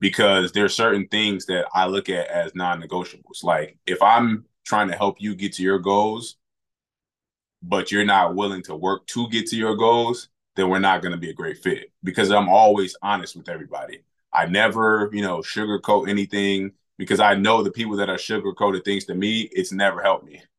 because there are certain things that I look at as non-negotiables. Like if I'm trying to help you get to your goals, but you're not willing to work to get to your goals, then we're not going to be a great fit because I'm always honest with everybody. I never, you know, sugarcoat anything because I know the people that are sugarcoated things to me, it's never helped me.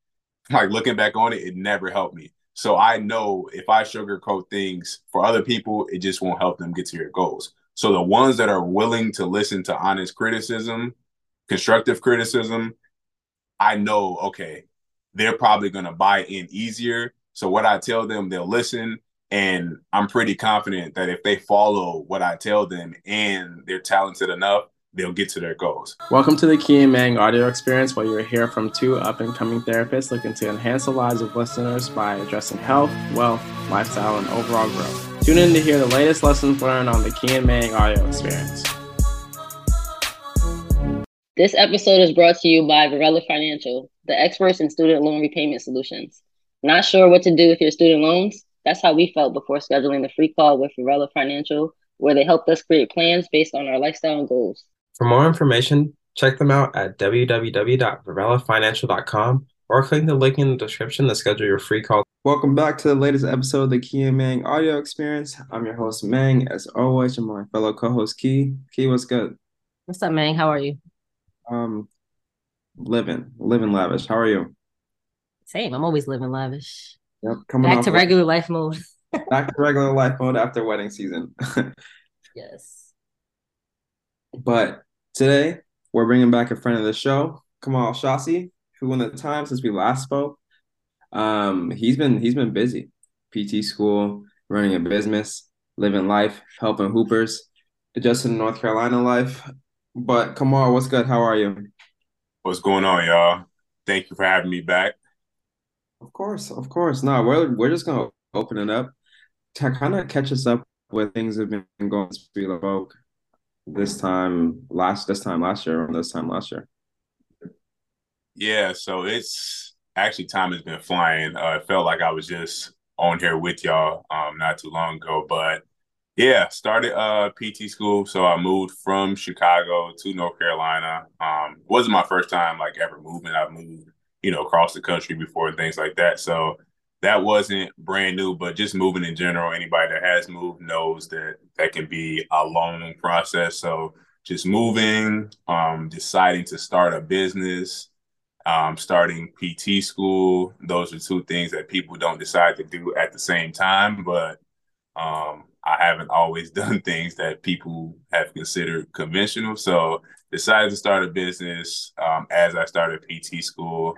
Like looking back on it, it never helped me. So I know if I sugarcoat things for other people, it just won't help them get to your goals. So the ones that are willing to listen to honest criticism, constructive criticism, I know, okay, they're probably going to buy in easier. So what I tell them, they'll listen. And I'm pretty confident that if they follow what I tell them and they're talented enough, they'll get to their goals. Welcome to the Key and Mang audio experience, where you'll hear from two up and coming therapists looking to enhance the lives of listeners by addressing health, wealth, lifestyle, and overall growth. Tune in to hear the latest lessons learned on the Key and Mang audio experience. This episode is brought to you by Varela Financial, the experts in student loan repayment solutions. Not sure what to do with your student loans? That's how we felt before scheduling the free call with Varela Financial, where they helped us create plans based on our lifestyle and goals. For more information, check them out at www.varelafinancial.com or click the link in the description to schedule your free call. Welcome back to the latest episode of the Key and Mang audio experience. I'm your host, Mang, as always, and my fellow co-host, Key. Key, what's good? What's up, Mang? How are you? Um, living, living lavish. How are you? Same. I'm always living lavish. Yep. Coming back to regular life mode. back to regular life mode after wedding season. yes. But today we're bringing back a friend of the show, Kamal Shasi, who in the time since we last spoke, um, he's been he's been busy. PT school, running a business, living life, helping hoopers, adjusting North Carolina life, but Kamal, what's good? How are you? What's going on, y'all? Thank you for having me back. Of course, of course. No, we're we're just gonna open it up to kind of catch us up where things have been going to about this time last this time last year or this time last year. Yeah, so it's actually time has been flying. Uh, it felt like I was just on here with y'all um not too long ago, but yeah, started uh PT school. So I moved from Chicago to North Carolina. Um, wasn't my first time like ever moving. I've moved, you know, across the country before and things like that. So that wasn't brand new, but just moving in general, anybody that has moved knows that that can be a long process. So just moving, um, deciding to start a business, um, starting PT school, those are two things that people don't decide to do at the same time, but um, I haven't always done things that people have considered conventional. So decided to start a business um, as I started PT school.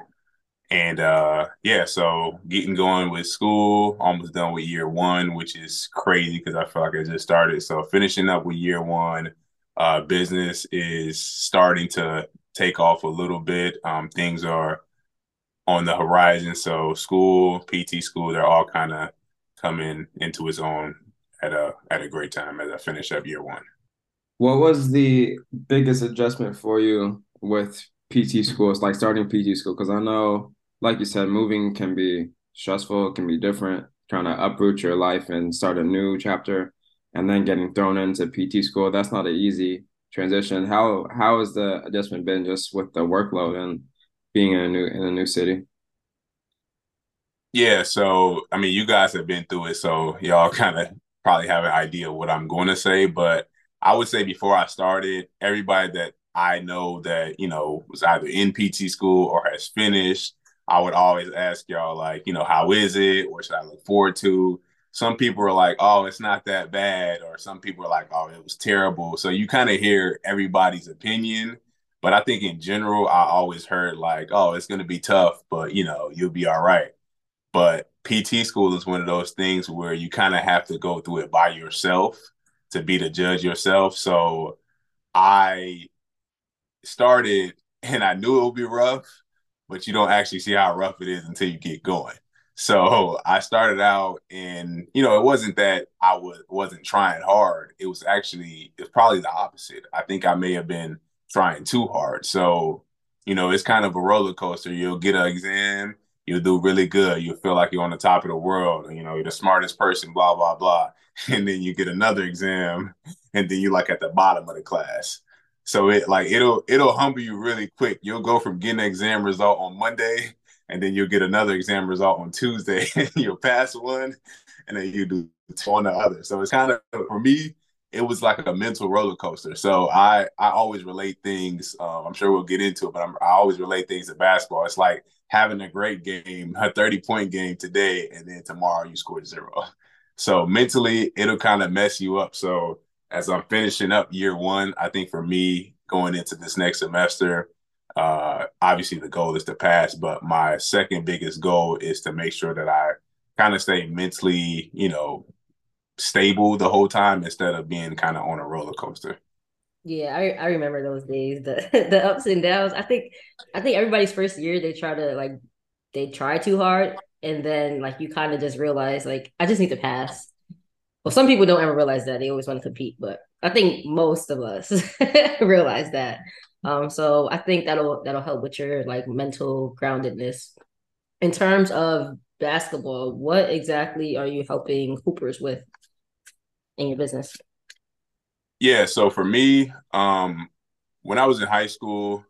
And uh, yeah, so getting going with school, almost done with year one, which is crazy because I feel like I just started. So finishing up with year one, uh, business is starting to take off a little bit. Um, things are on the horizon. So school, PT school, they're all kind of coming into its own at a at a great time as I finish up year one. What was the biggest adjustment for you with PT schools, like starting PT school? Because I know, like you said, moving can be stressful, can be different. Trying to uproot your life and start a new chapter, and then getting thrown into PT school. That's not an easy transition. How how has the adjustment been just with the workload and being in a new in a new city? Yeah, so I mean, you guys have been through it, so y'all kind of probably have an idea of what I'm going to say, but I would say before I started, everybody that I know that, you know, was either in PT school or has finished, I would always ask y'all, like, you know, how is it? What should I look forward to? Some people are like, oh, it's not that bad. Or some people are like, oh, it was terrible. So you kind of hear everybody's opinion. But I think in general, I always heard like, oh, it's going to be tough, but, you know, you'll be all right. But PT school is one of those things where you kind of have to go through it by yourself to be the judge yourself. So I started and I knew it would be rough, but you don't actually see how rough it is until you get going. So I started out and you know, it wasn't that I was wasn't trying hard. It was actually it's probably the opposite. I think I may have been trying too hard. So, you know, it's kind of a roller coaster. You'll get an exam you'll do really good. You'll feel like you're on the top of the world. You know, you're the smartest person, blah, blah, blah. And then you get another exam and then you're like at the bottom of the class. So it like it'll it'll humble you really quick. You'll go from getting an exam result on Monday, and then you'll get another exam result on Tuesday. And you'll pass one, and then you do two on the other. So it's kind of for me, it was like a mental roller coaster. So I I always relate things. Um, I'm sure we'll get into it, but I'm, I always relate things to basketball. It's like having a great game, a 30 point game today, and then tomorrow you score zero. So mentally, it'll kind of mess you up. So as I'm finishing up year one, I think for me going into this next semester, uh, obviously the goal is to pass, but my second biggest goal is to make sure that I kind of stay mentally, you know, stable the whole time instead of being kind of on a roller coaster. Yeah, I, I remember those days, the the ups and downs. I think I think everybody's first year they try to like they try too hard and then like you kind of just realize like I just need to pass. Well, some people don't ever realize that they always want to compete, but I think most of us realize that. Um, so I think that'll that'll help with your like mental groundedness. In terms of basketball, what exactly are you helping hoopers with in your business? Yeah, so for me, um, when I was in high school,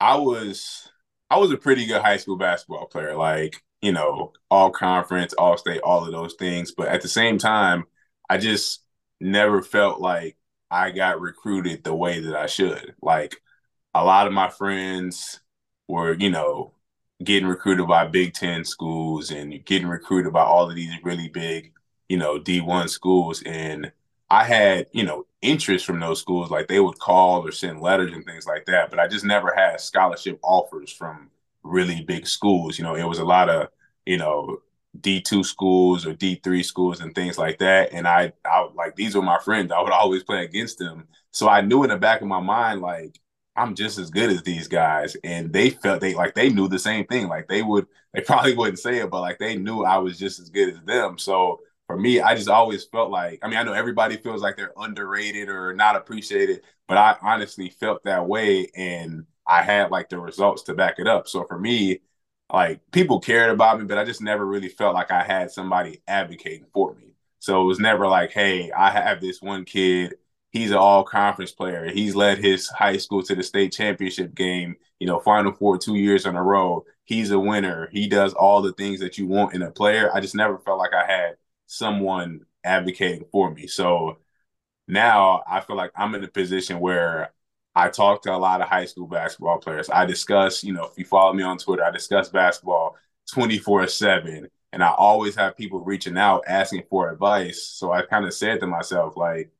I was I was a pretty good high school basketball player. Like, you know, all conference, all state, all of those things. But at the same time, I just never felt like I got recruited the way that I should. Like a lot of my friends were, you know, getting recruited by Big Ten schools and getting recruited by all of these really big, you know, D1 schools. And I had, you know, interest from those schools. Like they would call or send letters and things like that. But I just never had scholarship offers from really big schools. You know, it was a lot of, you know, D2 schools or D3 schools and things like that. And I, I like, these were my friends. I would always play against them. So I knew in the back of my mind, like, I'm just as good as these guys. And they felt they like they knew the same thing. Like they would, they probably wouldn't say it, but like they knew I was just as good as them. So for me, I just always felt like, I mean, I know everybody feels like they're underrated or not appreciated, but I honestly felt that way. And I had like the results to back it up. So for me, like people cared about me, but I just never really felt like I had somebody advocating for me. So it was never like, hey, I have this one kid he's an all conference player. He's led his high school to the state championship game, you know, final four two years in a row. He's a winner. He does all the things that you want in a player. I just never felt like I had someone advocating for me. So now I feel like I'm in a position where I talk to a lot of high school basketball players. I discuss, you know, if you follow me on Twitter, I discuss basketball 24 7. And I always have people reaching out asking for advice. So I kind of said to myself, like,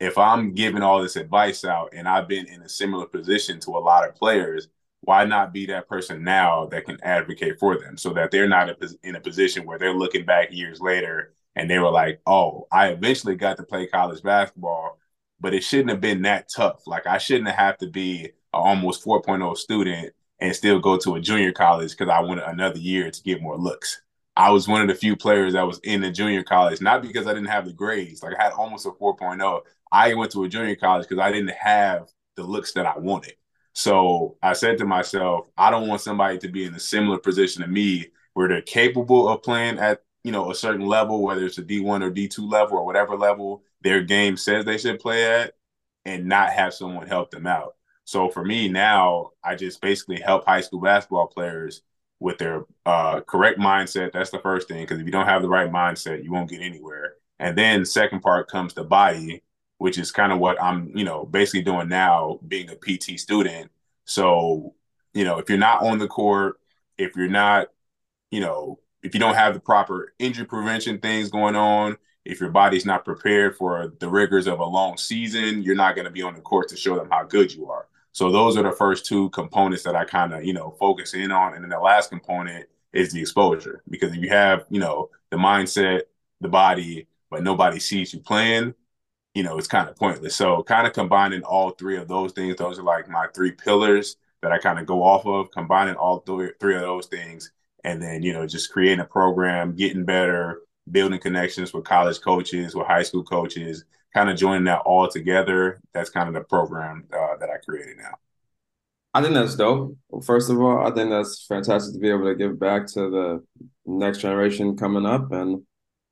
if I'm giving all this advice out and I've been in a similar position to a lot of players, why not be that person now that can advocate for them so that they're not in a position where they're looking back years later and they were like, oh, I eventually got to play college basketball, but it shouldn't have been that tough. Like I shouldn't have to be an almost 4.0 student and still go to a junior college because I wanted another year to get more looks. I was one of the few players that was in the junior college, not because I didn't have the grades. Like I had almost a 4.0. I went to a junior college because I didn't have the looks that I wanted. So I said to myself, I don't want somebody to be in a similar position to me where they're capable of playing at, you know, a certain level, whether it's a D1 or D2 level or whatever level their game says they should play at, and not have someone help them out. So for me now, I just basically help high school basketball players with their uh, correct mindset. That's the first thing, because if you don't have the right mindset, you won't get anywhere. And then second part comes the body, which is kind of what I'm, you know, basically doing now, being a PT student. So, you know, if you're not on the court, if you're not, you know, if you don't have the proper injury prevention things going on, if your body's not prepared for the rigors of a long season, you're not going to be on the court to show them how good you are. So those are the first two components that I kind of, you know, focus in on. And then the last component is the exposure. Because if you have, you know, the mindset, the body, but nobody sees you playing, you know, it's kind of pointless. So kind of combining all three of those things, those are like my three pillars that I kind of go off of, combining all th- three of those things. And then, you know, just creating a program, getting better, building connections with college coaches, with high school coaches, kind of joining that all together. That's kind of the program uh, that I created now. I think that's dope. First of all, I think that's fantastic to be able to give back to the next generation coming up and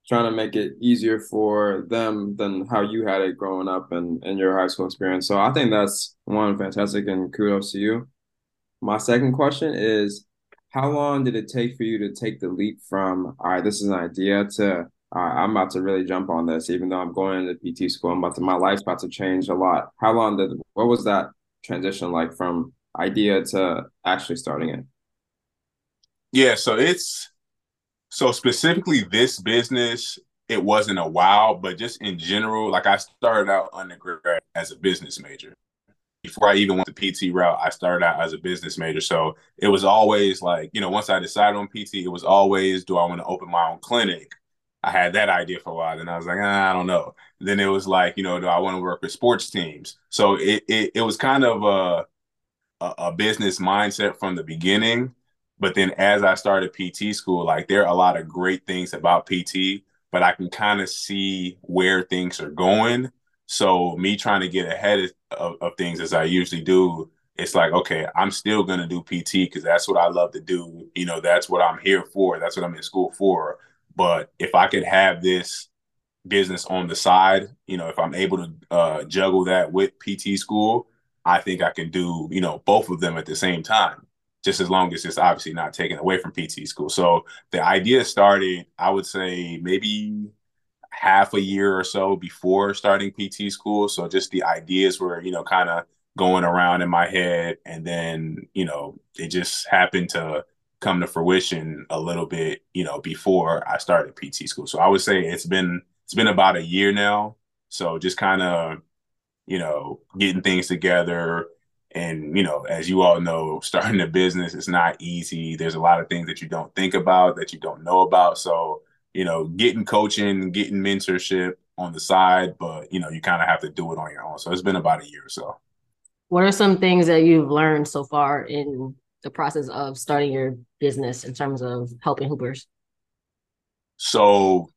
trying to make it easier for them than how you had it growing up and in your high school experience. So I think that's one fantastic and kudos to you. My second question is how long did it take for you to take the leap from all right, this is an idea to uh, I'm about to really jump on this, even though I'm going into PT school. I'm about to my life's about to change a lot. How long did what was that transition like from idea to actually starting it? Yeah, so it's so specifically this business, it wasn't a while, but just in general, like I started out undergrad as a business major. Before I even went the PT route, I started out as a business major. So it was always like, you know, once I decided on PT, it was always, do I want to open my own clinic? I had that idea for a while. Then I was like, ah, I don't know. Then it was like, you know, do I want to work with sports teams? So it it, it was kind of a, a, a business mindset from the beginning. But then as I started PT school, like there are a lot of great things about PT, but I can kind of see where things are going. So me trying to get ahead of, of, of things as I usually do, it's like, okay, I'm still gonna do PT because that's what I love to do. You know, that's what I'm here for. That's what I'm in school for. But if I could have this business on the side, you know, if I'm able to uh, juggle that with PT school, I think I can do, you know, both of them at the same time, just as long as it's obviously not taken away from PT school. So the idea started, I would say maybe half a year or so before starting PT school. So just the ideas were, you know, kind of going around in my head. And then, you know, it just happened to come to fruition a little bit, you know, before I started PT school. So I would say it's been it's been about a year now. So just kind of, you know, getting things together. And, you know, as you all know, starting a business is not easy. There's a lot of things that you don't think about, that you don't know about. So, you know, getting coaching, getting mentorship on the side, but you know, you kind of have to do it on your own. So it's been about a year or so. What are some things that you've learned so far in the process of starting your business in terms of helping hoopers? So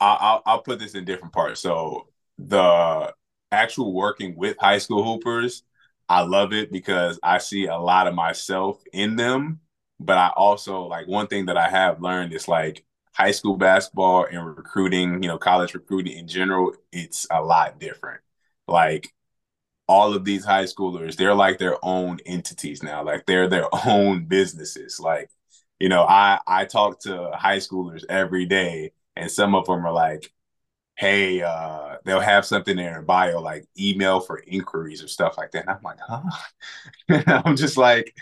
I'll, I'll put this in different parts. So the actual working with high school hoopers, I love it because I see a lot of myself in them. But I also like one thing that I have learned is like high school basketball and recruiting, you know, college recruiting in general, it's a lot different. Like all of these high schoolers, they're like their own entities now. Like they're their own businesses. Like, you know, I I talk to high schoolers every day, and some of them are like, "Hey, uh, they'll have something in their bio like email for inquiries or stuff like that." And I'm like, "Huh?" I'm just like,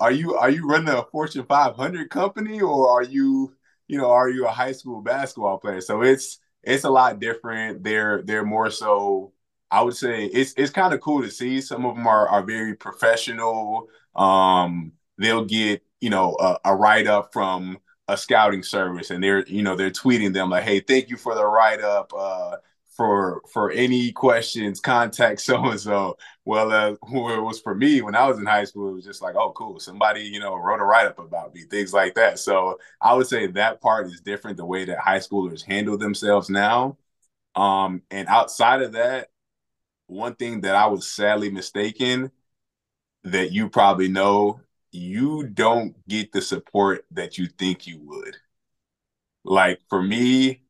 "Are you are you running a Fortune 500 company, or are you, you know, are you a high school basketball player?" So it's it's a lot different. They're they're more so I would say it's it's kind of cool to see. Some of them are are very professional. Um, they'll get you know a, a write up from a scouting service, and they're you know they're tweeting them like, "Hey, thank you for the write up. Uh, for for any questions, contact so and so." Well, uh, it was for me when I was in high school, it was just like, "Oh, cool, somebody you know wrote a write up about me," things like that. So I would say that part is different. The way that high schoolers handle themselves now. Um, and outside of that, one thing that I was sadly mistaken that you probably know, you don't get the support that you think you would. Like for me,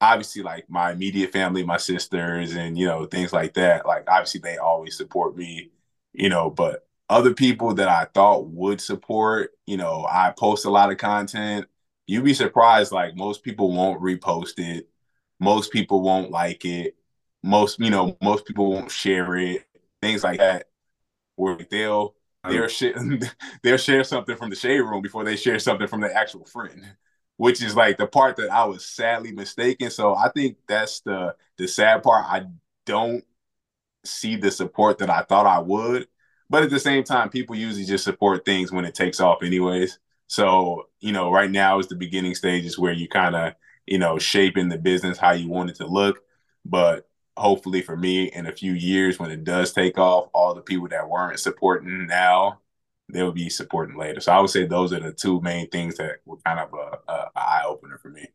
obviously like my immediate family, my sisters and you know, things like that, like obviously they always support me, you know, but other people that I thought would support, you know, I post a lot of content. You'd be surprised, like most people won't repost it. Most people won't like it most you know most people won't share it things like that where they'll they'll share they'll share something from the shade room before they share something from the actual friend which is like the part that i was sadly mistaken. So i think that's the the sad part. I don't see the support that i thought i would but at the same time people usually just support things when it takes off anyways. So you know right now is the beginning stages where you kind of you know shaping the business how you want it to look but hopefully for me in a few years when it does take off, all the people that weren't supporting now, they'll be supporting later. So I would say those are the two main things that were kind of a, a, eye opener for me.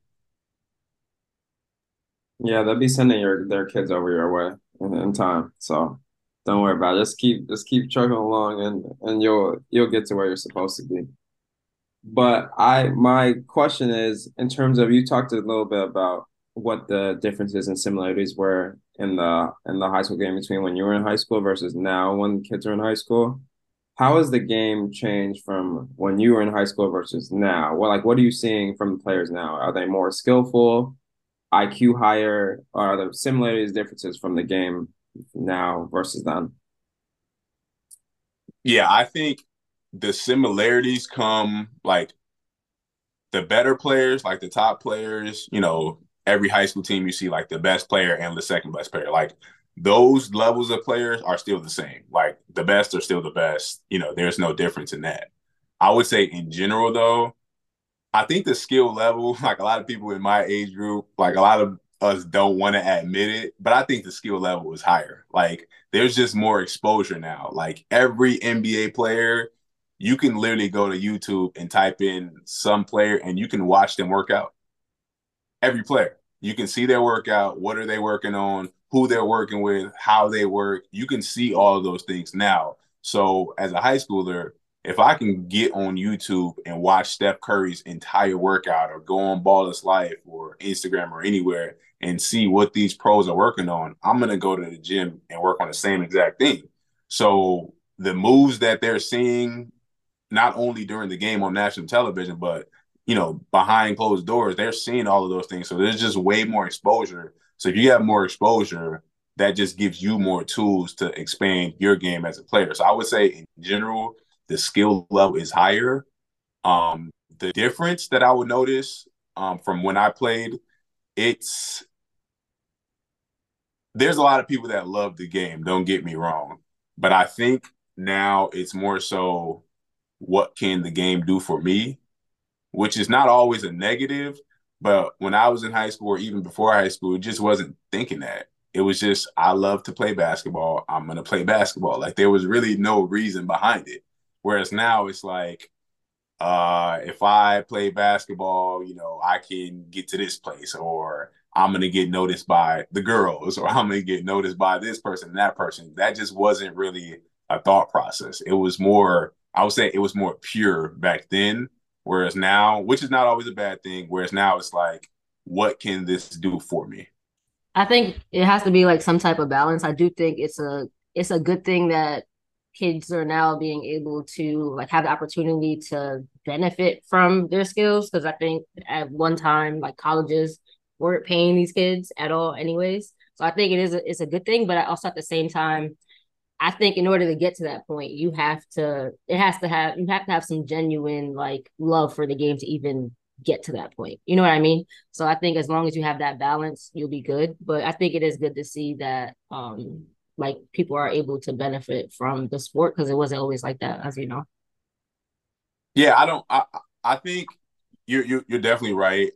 Yeah, they'll be sending your their kids over your way in, in time. So don't worry about it. Just keep just keep trucking along and and you'll you'll get to where you're supposed to be. But I my question is in terms of you talked a little bit about what the differences and similarities were in the in the high school game between when you were in high school versus now when kids are in high school. How has the game changed from when you were in high school versus now? Well, like what are you seeing from the players now? Are they more skillful, IQ higher, are there similarities, differences from the game now versus then? Yeah, I think the similarities come like the better players, like the top players, you know, every high school team you see like the best player and the second best player. Like those levels of players are still the same. Like the best are still the best. You know, there's no difference in that. I would say in general though, I think the skill level, like a lot of people in my age group, like a lot of us don't want to admit it, but I think the skill level is higher. Like there's just more exposure now. Like every NBA player, you can literally go to YouTube and type in some player and you can watch them work out. Every player. You can see their workout, what are they working on, who they're working with, how they work. You can see all of those things now. So as a high schooler, if I can get on YouTube and watch Steph Curry's entire workout or go on Ball Is Life or Instagram or anywhere and see what these pros are working on, I'm going to go to the gym and work on the same exact thing. So the moves that they're seeing, not only during the game on national television, but you know, behind closed doors, they're seeing all of those things. So there's just way more exposure. So if you have more exposure, that just gives you more tools to expand your game as a player. So I would say in general, the skill level is higher. Um, the difference that I would notice um, from when I played, it's there's a lot of people that love the game. Don't get me wrong, but I think now it's more so what can the game do for me, which is not always a negative. But when I was in high school or even before high school, it just wasn't thinking that. It was just I love to play basketball. I'm gonna play basketball. Like there was really no reason behind it. Whereas now it's like, uh, if I play basketball, you know, I can get to this place, or I'm gonna get noticed by the girls, or I'm gonna get noticed by this person and that person. That just wasn't really a thought process. It was more, I would say, it was more pure back then. Whereas now, which is not always a bad thing. Whereas now it's like, what can this do for me? I think it has to be like some type of balance. I do think it's a it's a good thing that kids are now being able to like have the opportunity to benefit from their skills because I think at one time like colleges weren't paying these kids at all anyways. So I think it is a, it's a good thing, but I also at the same time I think in order to get to that point, you have to it has to have you have to have some genuine like love for the game to even get to that point. You know what I mean? So I think as long as you have that balance, you'll be good. But I think it is good to see that um like people are able to benefit from the sport because it wasn't always like that, as you know. Yeah, I don't. I I think you're you're, you're definitely right.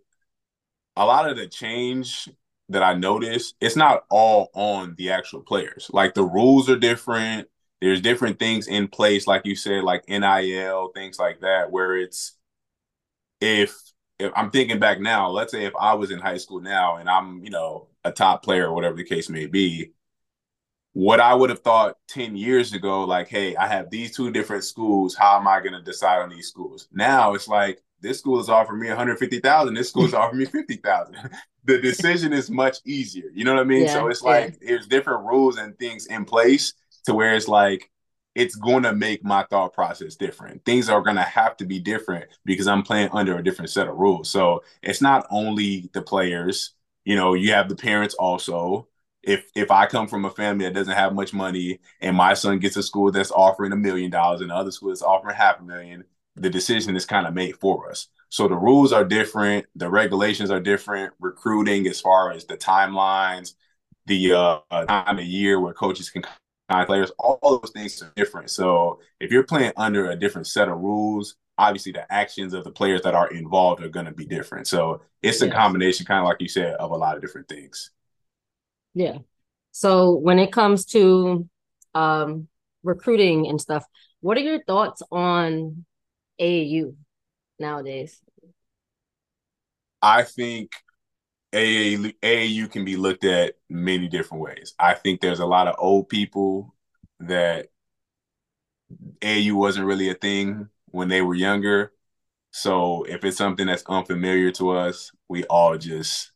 A lot of the change that I noticed, it's not all on the actual players. Like the rules are different. There's different things in place, like you said, like NIL, things like that, where it's if if I'm thinking back now, let's say if I was in high school now and I'm, you know, a top player or whatever the case may be, what I would have thought 10 years ago, like, hey, I have these two different schools. How am I going to decide on these schools? Now it's like, this school is offering me 150,000. This school is offering me 50,000. the decision is much easier. You know what I mean? Yeah, so it's like yeah. there's different rules and things in place to where it's like, it's going to make my thought process different. Things are going to have to be different because I'm playing under a different set of rules. So it's not only the players, you know, you have the parents also if if I come from a family that doesn't have much money and my son gets a school that's offering a million dollars and another school that's offering half a million, the decision is kind of made for us. So the rules are different, the regulations are different, recruiting as far as the timelines, the uh, time of year where coaches can sign players, all those things are different. So if you're playing under a different set of rules, obviously the actions of the players that are involved are going to be different. So it's a combination, kind of like you said, of a lot of different things. Yeah. So when it comes to um recruiting and stuff, what are your thoughts on AAU nowadays? I think AAU, AAU can be looked at many different ways. I think there's a lot of old people that AAU wasn't really a thing when they were younger. So if it's something that's unfamiliar to us, we all just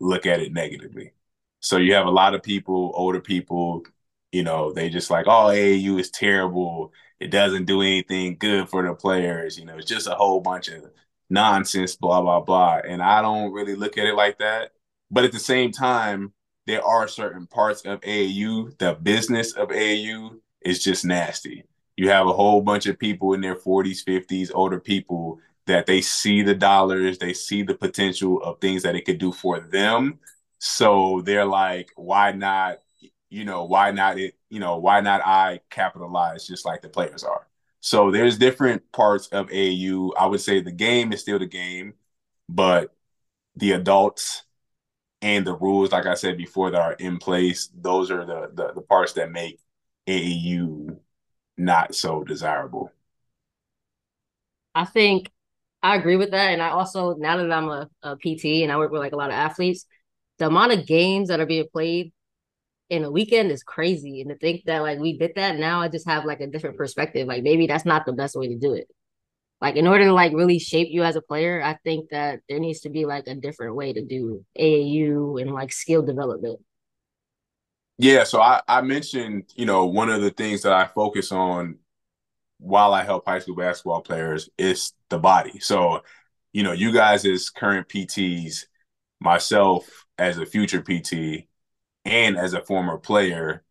look at it negatively. So you have a lot of people, older people, you know, they just like, oh, AAU is terrible. It doesn't do anything good for the players. You know, it's just a whole bunch of nonsense, blah, blah, blah. And I don't really look at it like that. But at the same time, there are certain parts of AAU, the business of AAU is just nasty. You have a whole bunch of people in their 40s, 50s, older people that they see the dollars, they see the potential of things that it could do for them. So they're like, why not, you know, why not it, you know, why not I capitalize just like the players are? So there's different parts of AAU. I would say the game is still the game, but the adults and the rules, like I said before, that are in place, those are the the, the parts that make AAU not so desirable. I think I agree with that. And I also, now that I'm a, a PT and I work with like a lot of athletes, the amount of games that are being played in a weekend is crazy. And to think that like we did that now, I just have like a different perspective. Like maybe that's not the best way to do it. Like in order to like really shape you as a player, I think that there needs to be like a different way to do AAU and like skill development. Yeah, so I, I mentioned, you know, one of the things that I focus on while I help high school basketball players is the body. So, you know, you guys as current PTs, myself as a future PT, and as a former player,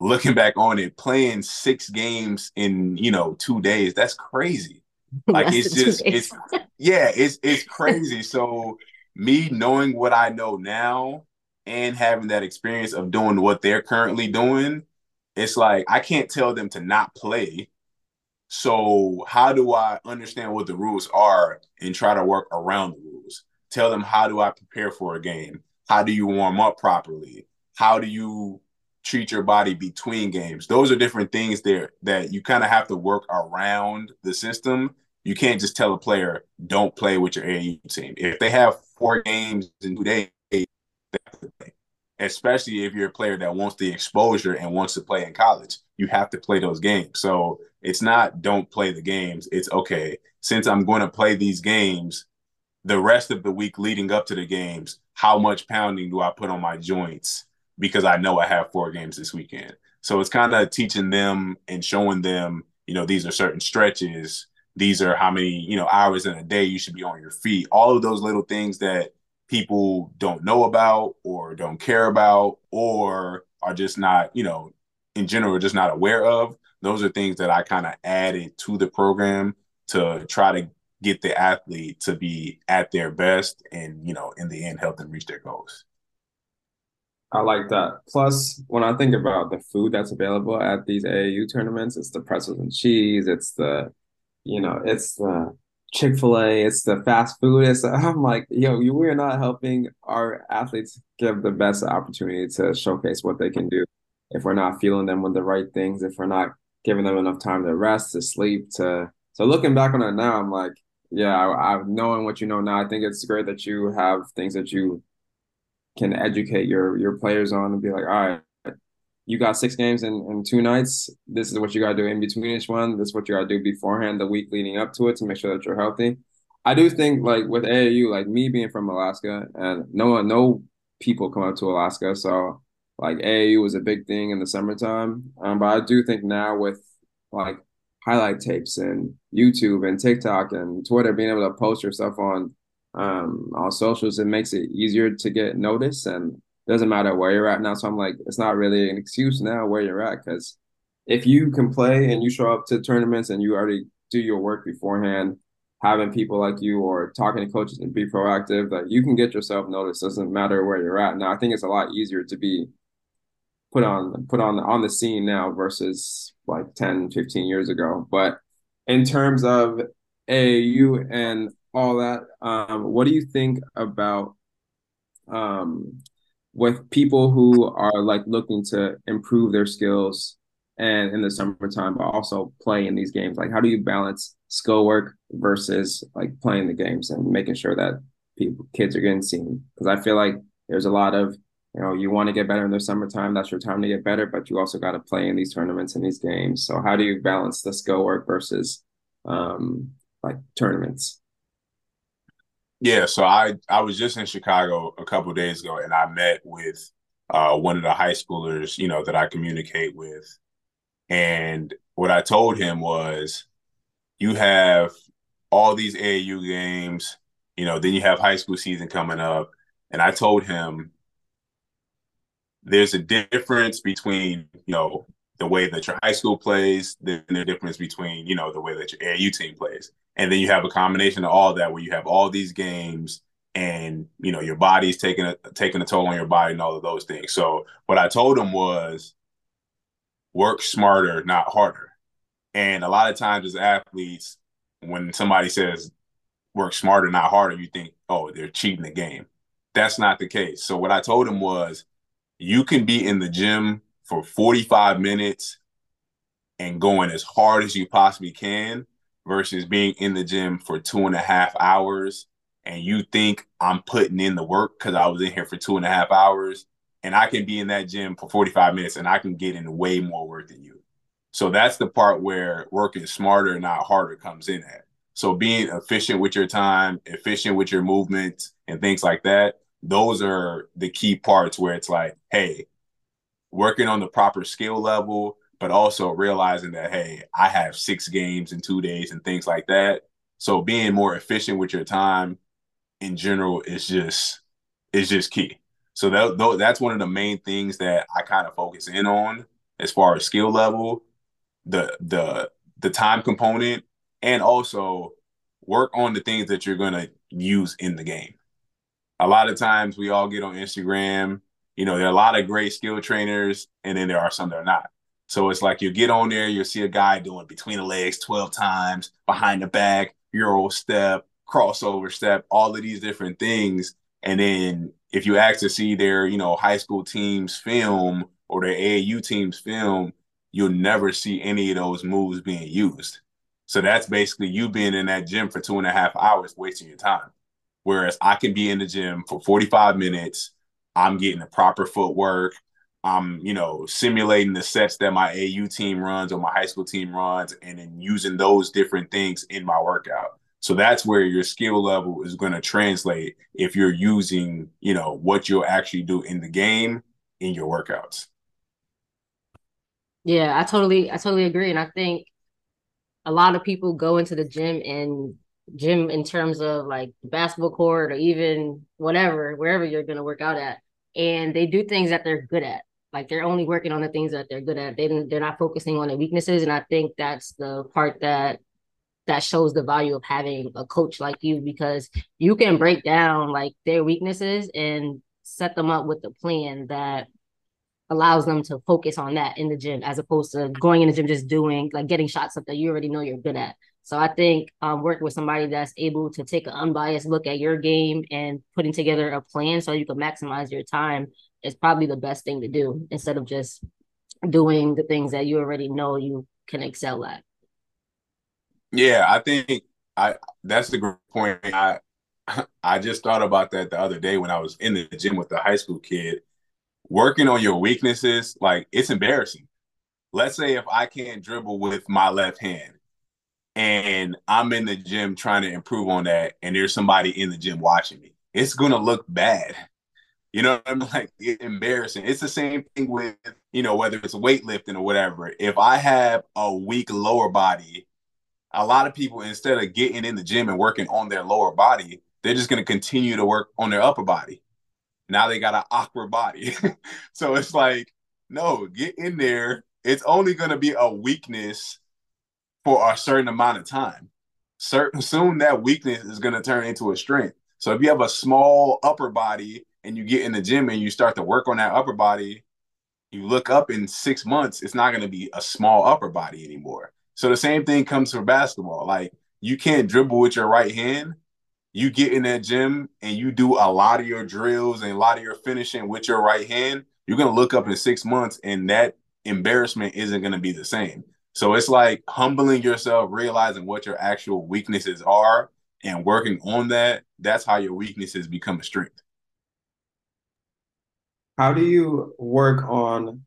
looking back on it, playing six games in, you know, two days, that's crazy. Like it's just it's yeah, it's it's crazy. so me knowing what I know now and having that experience of doing what they're currently doing, it's like I can't tell them to not play. So how do I understand what the rules are and try to work around the rules? Tell them how do I prepare for a game? How do you warm up properly? How do you treat your body between games? Those are different things there that you kind of have to work around the system. You can't just tell a player, don't play with your AAU team. If they have four games in two days, especially if you're a player that wants the exposure and wants to play in college. You have to play those games. So it's not don't play the games. It's okay, since I'm going to play these games, the rest of the week leading up to the games, how much pounding do I put on my joints? Because I know I have four games this weekend. So it's kind of teaching them and showing them, you know, these are certain stretches. These are how many, you know, hours in a day you should be on your feet. All of those little things that people don't know about or don't care about or are just not, you know, in general, just not aware of. Those are things that I kind of added to the program to try to get the athlete to be at their best and, you know, in the end, help them reach their goals. I like that. Plus, when I think about the food that's available at these AAU tournaments, it's the pretzels and cheese, it's the, you know, it's the Chick Fil A, it's the fast food. It's I'm like, yo, we are not helping our athletes give the best opportunity to showcase what they can do. If we're not fueling them with the right things, if we're not giving them enough time to rest, to sleep, to so looking back on it now, I'm like, yeah, I, I knowing what you know now, I think it's great that you have things that you can educate your your players on and be like, all right, you got six games in, in two nights. This is what you got to do in between each one. This is what you got to do beforehand, the week leading up to it to make sure that you're healthy. I do think like with AAU, like me being from Alaska and no one, no people come up to Alaska. So like AAU was a big thing in the summertime. Um, but I do think now with like highlight tapes and YouTube and TikTok and Twitter, being able to post your stuff on um, on socials, it makes it easier to get noticed and doesn't matter where you're at now. So I'm like, it's not really an excuse now where you're at because if you can play and you show up to tournaments and you already do your work beforehand, having people like you or talking to coaches and be proactive, that like you can get yourself noticed. Doesn't matter where you're at now. I think it's a lot easier to be put on put on on the scene now versus like 10, 15 years ago. But in terms of AAU and all that, um, what do you think about um, with people who are like looking to improve their skills and in the summertime, but also play in these games? Like, how do you balance skill work versus like playing the games and making sure that people kids are getting seen? Because I feel like there's a lot of you know you want to get better in the summertime. That's your time to get better, but you also got to play in these tournaments and these games. So how do you balance the skill work versus um, like tournaments? Yeah, so I I was just in Chicago a couple days ago, and I met with uh, one of the high schoolers, you know, that I communicate with, and what I told him was, you have all these AAU games, you know, then you have high school season coming up, and I told him there's a difference between you know the way that your high school plays, then the difference between you know the way that your AAU team plays, and then you have a combination of all that where you have all these games and you know your body's taking a taking a toll on your body and all of those things. So what I told him was work smarter, not harder. And a lot of times as athletes, when somebody says work smarter, not harder, you think, oh, they're cheating the game. That's not the case. So what I told him was you can be in the gym for 45 minutes and going as hard as you possibly can versus being in the gym for two and a half hours and you think I'm putting in the work because I was in here for two and a half hours and I can be in that gym for 45 minutes and I can get in way more work than you. So that's the part where working smarter, not harder, comes in at. So being efficient with your time, efficient with your movements and things like that, those are the key parts where it's like, hey, working on the proper skill level, but also realizing that, hey, I have six games in two days and things like that. So being more efficient with your time in general is just is just key. So that that's one of the main things that I kind of focus in on as far as skill level, the the the time component, and also work on the things that you're gonna use in the game. A lot of times we all get on Instagram you know, there are a lot of great skill trainers, and then there are some that are not. So it's like you get on there, you'll see a guy doing between the legs 12 times, behind the back, Euro step, crossover step, all of these different things. And then if you ask to see their, you know, high school teams film or their AAU teams film, you'll never see any of those moves being used. So that's basically you being in that gym for two and a half hours, wasting your time. Whereas I can be in the gym for 45 minutes, I'm getting the proper footwork. I'm, you know, simulating the sets that my AU team runs or my high school team runs, and then using those different things in my workout. So that's where your skill level is going to translate if you're using, you know, what you'll actually do in the game in your workouts. Yeah, I totally, I totally agree, and I think a lot of people go into the gym and gym in terms of like basketball court or even whatever, wherever you're going to work out at and they do things that they're good at. Like they're only working on the things that they're good at. They they're not focusing on the weaknesses, and I think that's the part that that shows the value of having a coach like you because you can break down like their weaknesses and set them up with a plan that allows them to focus on that in the gym as opposed to going in the gym just doing like getting shots up that you already know you're good at. So I think um, working with somebody that's able to take an unbiased look at your game and putting together a plan so you can maximize your time is probably the best thing to do instead of just doing the things that you already know you can excel at. Yeah, I think I that's the great point. I I just thought about that the other day when I was in the gym with the high school kid. Working on your weaknesses, like it's embarrassing. Let's say if I can't dribble with my left hand, and I'm in the gym trying to improve on that, and there's somebody in the gym watching me, it's gonna look bad. You know I'm like? It's embarrassing. It's the same thing with, you know, whether it's weightlifting or whatever. If I have a weak lower body, a lot of people, instead of getting in the gym and working on their lower body, they're just gonna continue to work on their upper body. Now they got an awkward body. so it's like, no, get in there. It's only gonna be a weakness for a certain amount of time. Certain soon that weakness is going to turn into a strength. So if you have a small upper body and you get in the gym and you start to work on that upper body, you look up in six months, it's not going to be a small upper body anymore. So the same thing comes for basketball. Like you can't dribble with your right hand. You get in that gym and you do a lot of your drills and a lot of your finishing with your right hand. You're going to look up in six months and that embarrassment isn't going to be the same. So it's like humbling yourself, realizing what your actual weaknesses are and working on that. That's how your weaknesses become a strength. How do you work on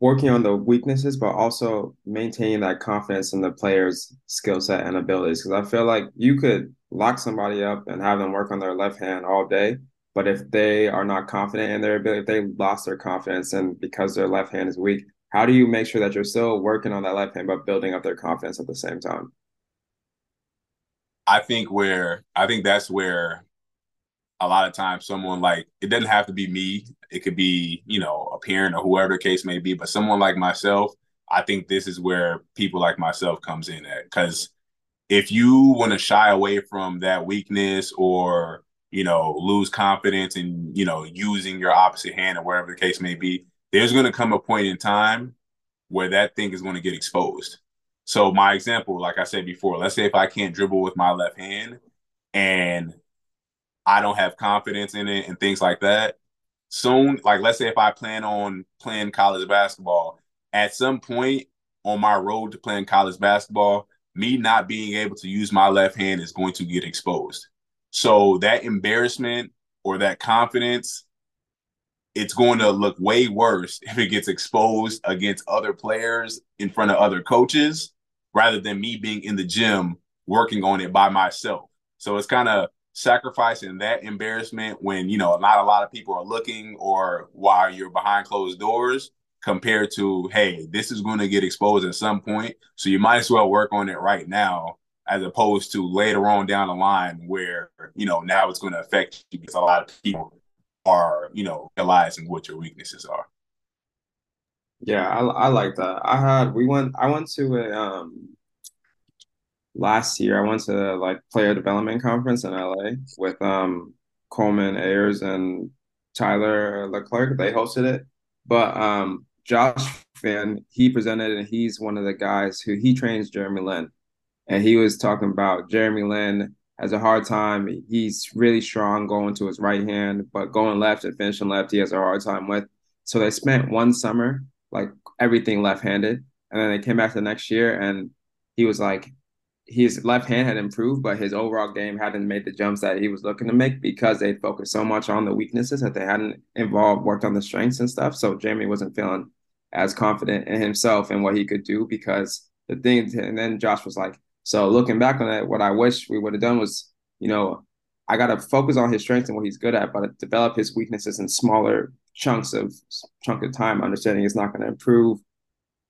working on the weaknesses, but also maintaining that confidence in the player's skill set and abilities. Because I feel like you could lock somebody up and have them work on their left hand all day, but if they are not confident in their ability, if they lost their confidence and because their left hand is weak, how do you make sure that you're still working on that left hand but building up their confidence at the same time? I think where I think that's where a lot of times someone like it doesn't have to be me. It could be, you know, a parent or whoever the case may be, but someone like myself, I think this is where people like myself comes in at cuz if you want to shy away from that weakness or, you know, lose confidence in, you know, using your opposite hand or whatever the case may be, there's going to come a point in time where that thing is going to get exposed. So my example, like I said before, let's say if I can't dribble with my left hand and I don't have confidence in it and things like that. Soon, like let's say if I plan on playing college basketball, at some point on my road to playing college basketball, me not being able to use my left hand is going to get exposed. So that embarrassment or that confidence, it's going to look way worse if it gets exposed against other players in front of other coaches rather than me being in the gym working on it by myself. So it's kind of sacrificing that embarrassment when, you know, not a lot of people are looking or while you're behind closed doors compared to, hey, this is going to get exposed at some point. So you might as well work on it right now as opposed to later on down the line where, you know, now it's going to affect you because a lot of people are, you know, realizing what your weaknesses are. Yeah, I, I like that. I had we went I went to a um last year I went to like player development conference in LA with um Coleman Ayers and Tyler Leclerc. They hosted it. But um Josh Fan, he presented and he's one of the guys who he trains Jeremy Lin. And he was talking about Jeremy Lin has a hard time. He's really strong going to his right hand, but going left and finishing left, he has a hard time with. So they spent one summer like everything left-handed. And then they came back the next year and he was like, his left hand had improved, but his overall game hadn't made the jumps that he was looking to make because they focused so much on the weaknesses that they hadn't involved, worked on the strengths and stuff. So Jamie wasn't feeling as confident in himself and what he could do because the thing, and then Josh was like, so looking back on it, what I wish we would have done was, you know, I got to focus on his strengths and what he's good at, but develop his weaknesses in smaller chunks of chunk of time, understanding it's not going to improve.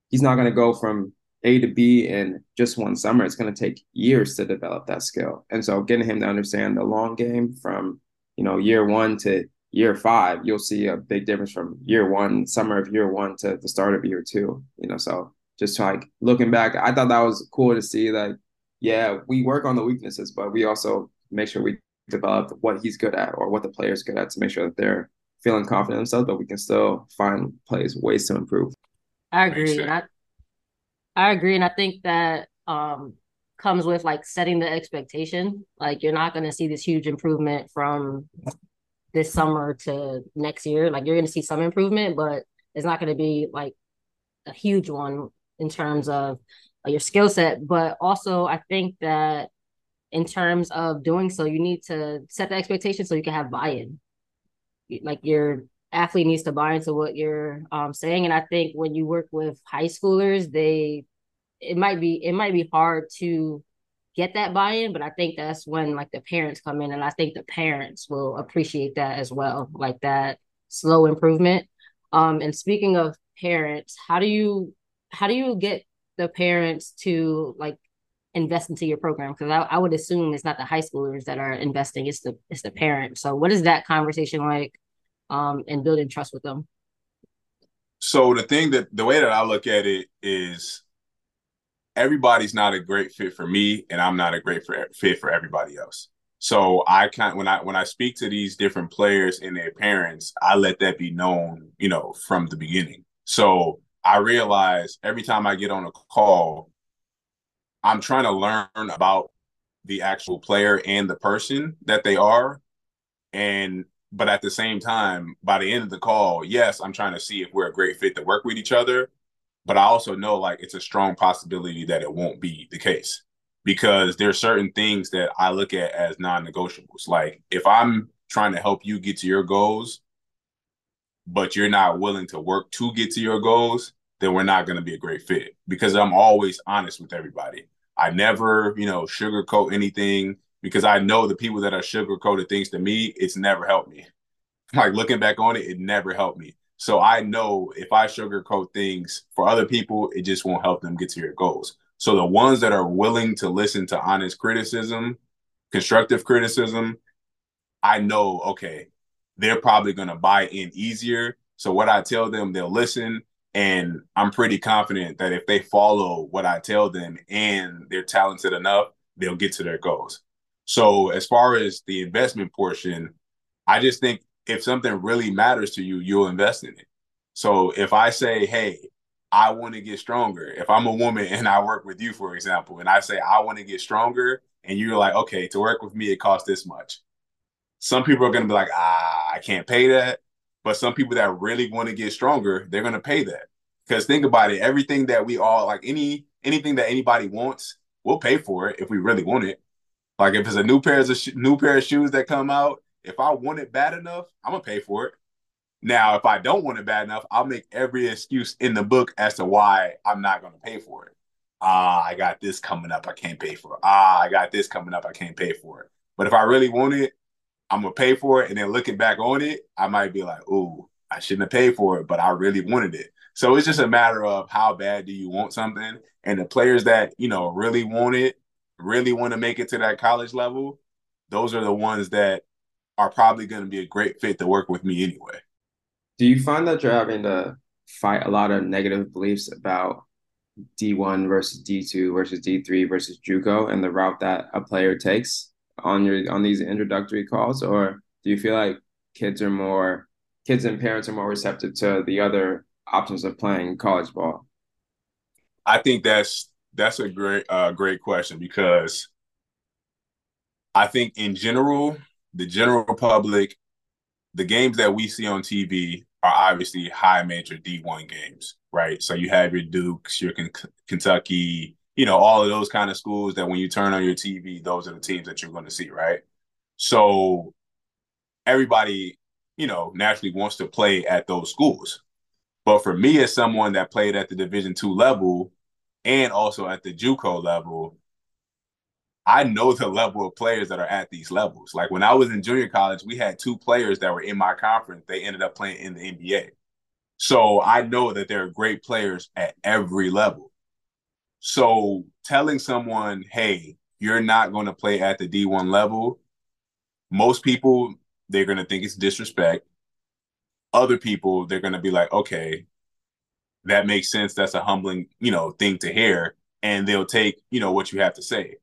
He's not going to go from A to B in just one summer. It's going to take years to develop that skill. And so getting him to understand the long game from, you know, year one to year five, you'll see a big difference from year one, summer of year one to the start of year two, you know, so just like looking back, I thought that was cool to see that, yeah, we work on the weaknesses, but we also make sure we develop what he's good at or what the player's good at to make sure that they're feeling confident in themselves, but we can still find plays ways to improve. I agree. And I I agree. And I think that um comes with like setting the expectation. Like you're not gonna see this huge improvement from this summer to next year. Like you're gonna see some improvement, but it's not gonna be like a huge one in terms of your skill set. But also I think that in terms of doing so, you need to set the expectation so you can have buy-in like your athlete needs to buy into what you're um, saying. And I think when you work with high schoolers, they it might be it might be hard to get that buy-in, but I think that's when like the parents come in, and I think the parents will appreciate that as well, like that slow improvement. Um, and speaking of parents, how do you how do you get the parents to like invest into your program? Because I, I would assume it's not the high schoolers that are investing; it's the it's the parents. So, what is that conversation like, um, and building trust with them? So the thing that the way that I look at it is, everybody's not a great fit for me, and I'm not a great fit for everybody else. So I kind when I when I speak to these different players and their parents, I let that be known, you know, from the beginning. So I realize every time I get on a call, I'm trying to learn about the actual player and the person that they are. And but at the same time, by the end of the call, yes, I'm trying to see if we're a great fit to work with each other. But I also know like it's a strong possibility that it won't be the case because there are certain things that I look at as non-negotiables. Like if I'm trying to help you get to your goals, but you're not willing to work to get to your goals, then we're not going to be a great fit because I'm always honest with everybody. I never, you know, sugarcoat anything because I know the people that are sugarcoated things to me, it's never helped me. Like looking back on it, it never helped me. So I know if I sugarcoat things for other people, it just won't help them get to your goals. So the ones that are willing to listen to honest criticism, constructive criticism, I know, okay, they're probably going to buy in easier. So what I tell them, they'll listen. And I'm pretty confident that if they follow what I tell them and they're talented enough, they'll get to their goals. So as far as the investment portion, I just think if something really matters to you, you'll invest in it. So if I say, hey, I want to get stronger, if I'm a woman and I work with you, for example, and I say, I want to get stronger, and you're like, okay, to work with me, it costs this much. Some people are going to be like, ah, I can't pay that. But some people that really want to get stronger, they're going to pay that. Because think about it, everything that we all like, any anything that anybody wants, we'll pay for it if we really want it. Like if it's a new pair of sh- new pair of shoes that come out, if I want it bad enough, I'm gonna pay for it. Now, if I don't want it bad enough, I'll make every excuse in the book as to why I'm not gonna pay for it. Ah, I got this coming up, I can't pay for it. Ah, I got this coming up, I can't pay for it. But if I really want it, I'm gonna pay for it. And then looking back on it, I might be like, "Ooh, I shouldn't have paid for it, but I really wanted it." So it's just a matter of how bad do you want something, and the players that you know really want it really want to make it to that college level, those are the ones that are probably going to be a great fit to work with me anyway. Do you find that you're having to fight a lot of negative beliefs about D1 versus D2 versus D3 versus JUCO and the route that a player takes on your on these introductory calls or do you feel like kids are more kids and parents are more receptive to the other options of playing college ball? I think that's that's a great uh, great question because I think in general, the general public, the games that we see on TV are obviously high major D1 games, right? So you have your Dukes, your K- Kentucky, you know, all of those kind of schools that when you turn on your TV, those are the teams that you're going to see, right? So everybody, you know, naturally wants to play at those schools. But for me, as someone that played at the Division two level, and also at the JUCO level, I know the level of players that are at these levels. Like when I was in junior college, we had two players that were in my conference. They ended up playing in the NBA. So I know that there are great players at every level. So telling someone, hey, you're not going to play at the D1 level, most people, they're going to think it's disrespect. Other people, they're going to be like, okay, that makes sense. That's a humbling, you know, thing to hear. And they'll take, you know, what you have to say.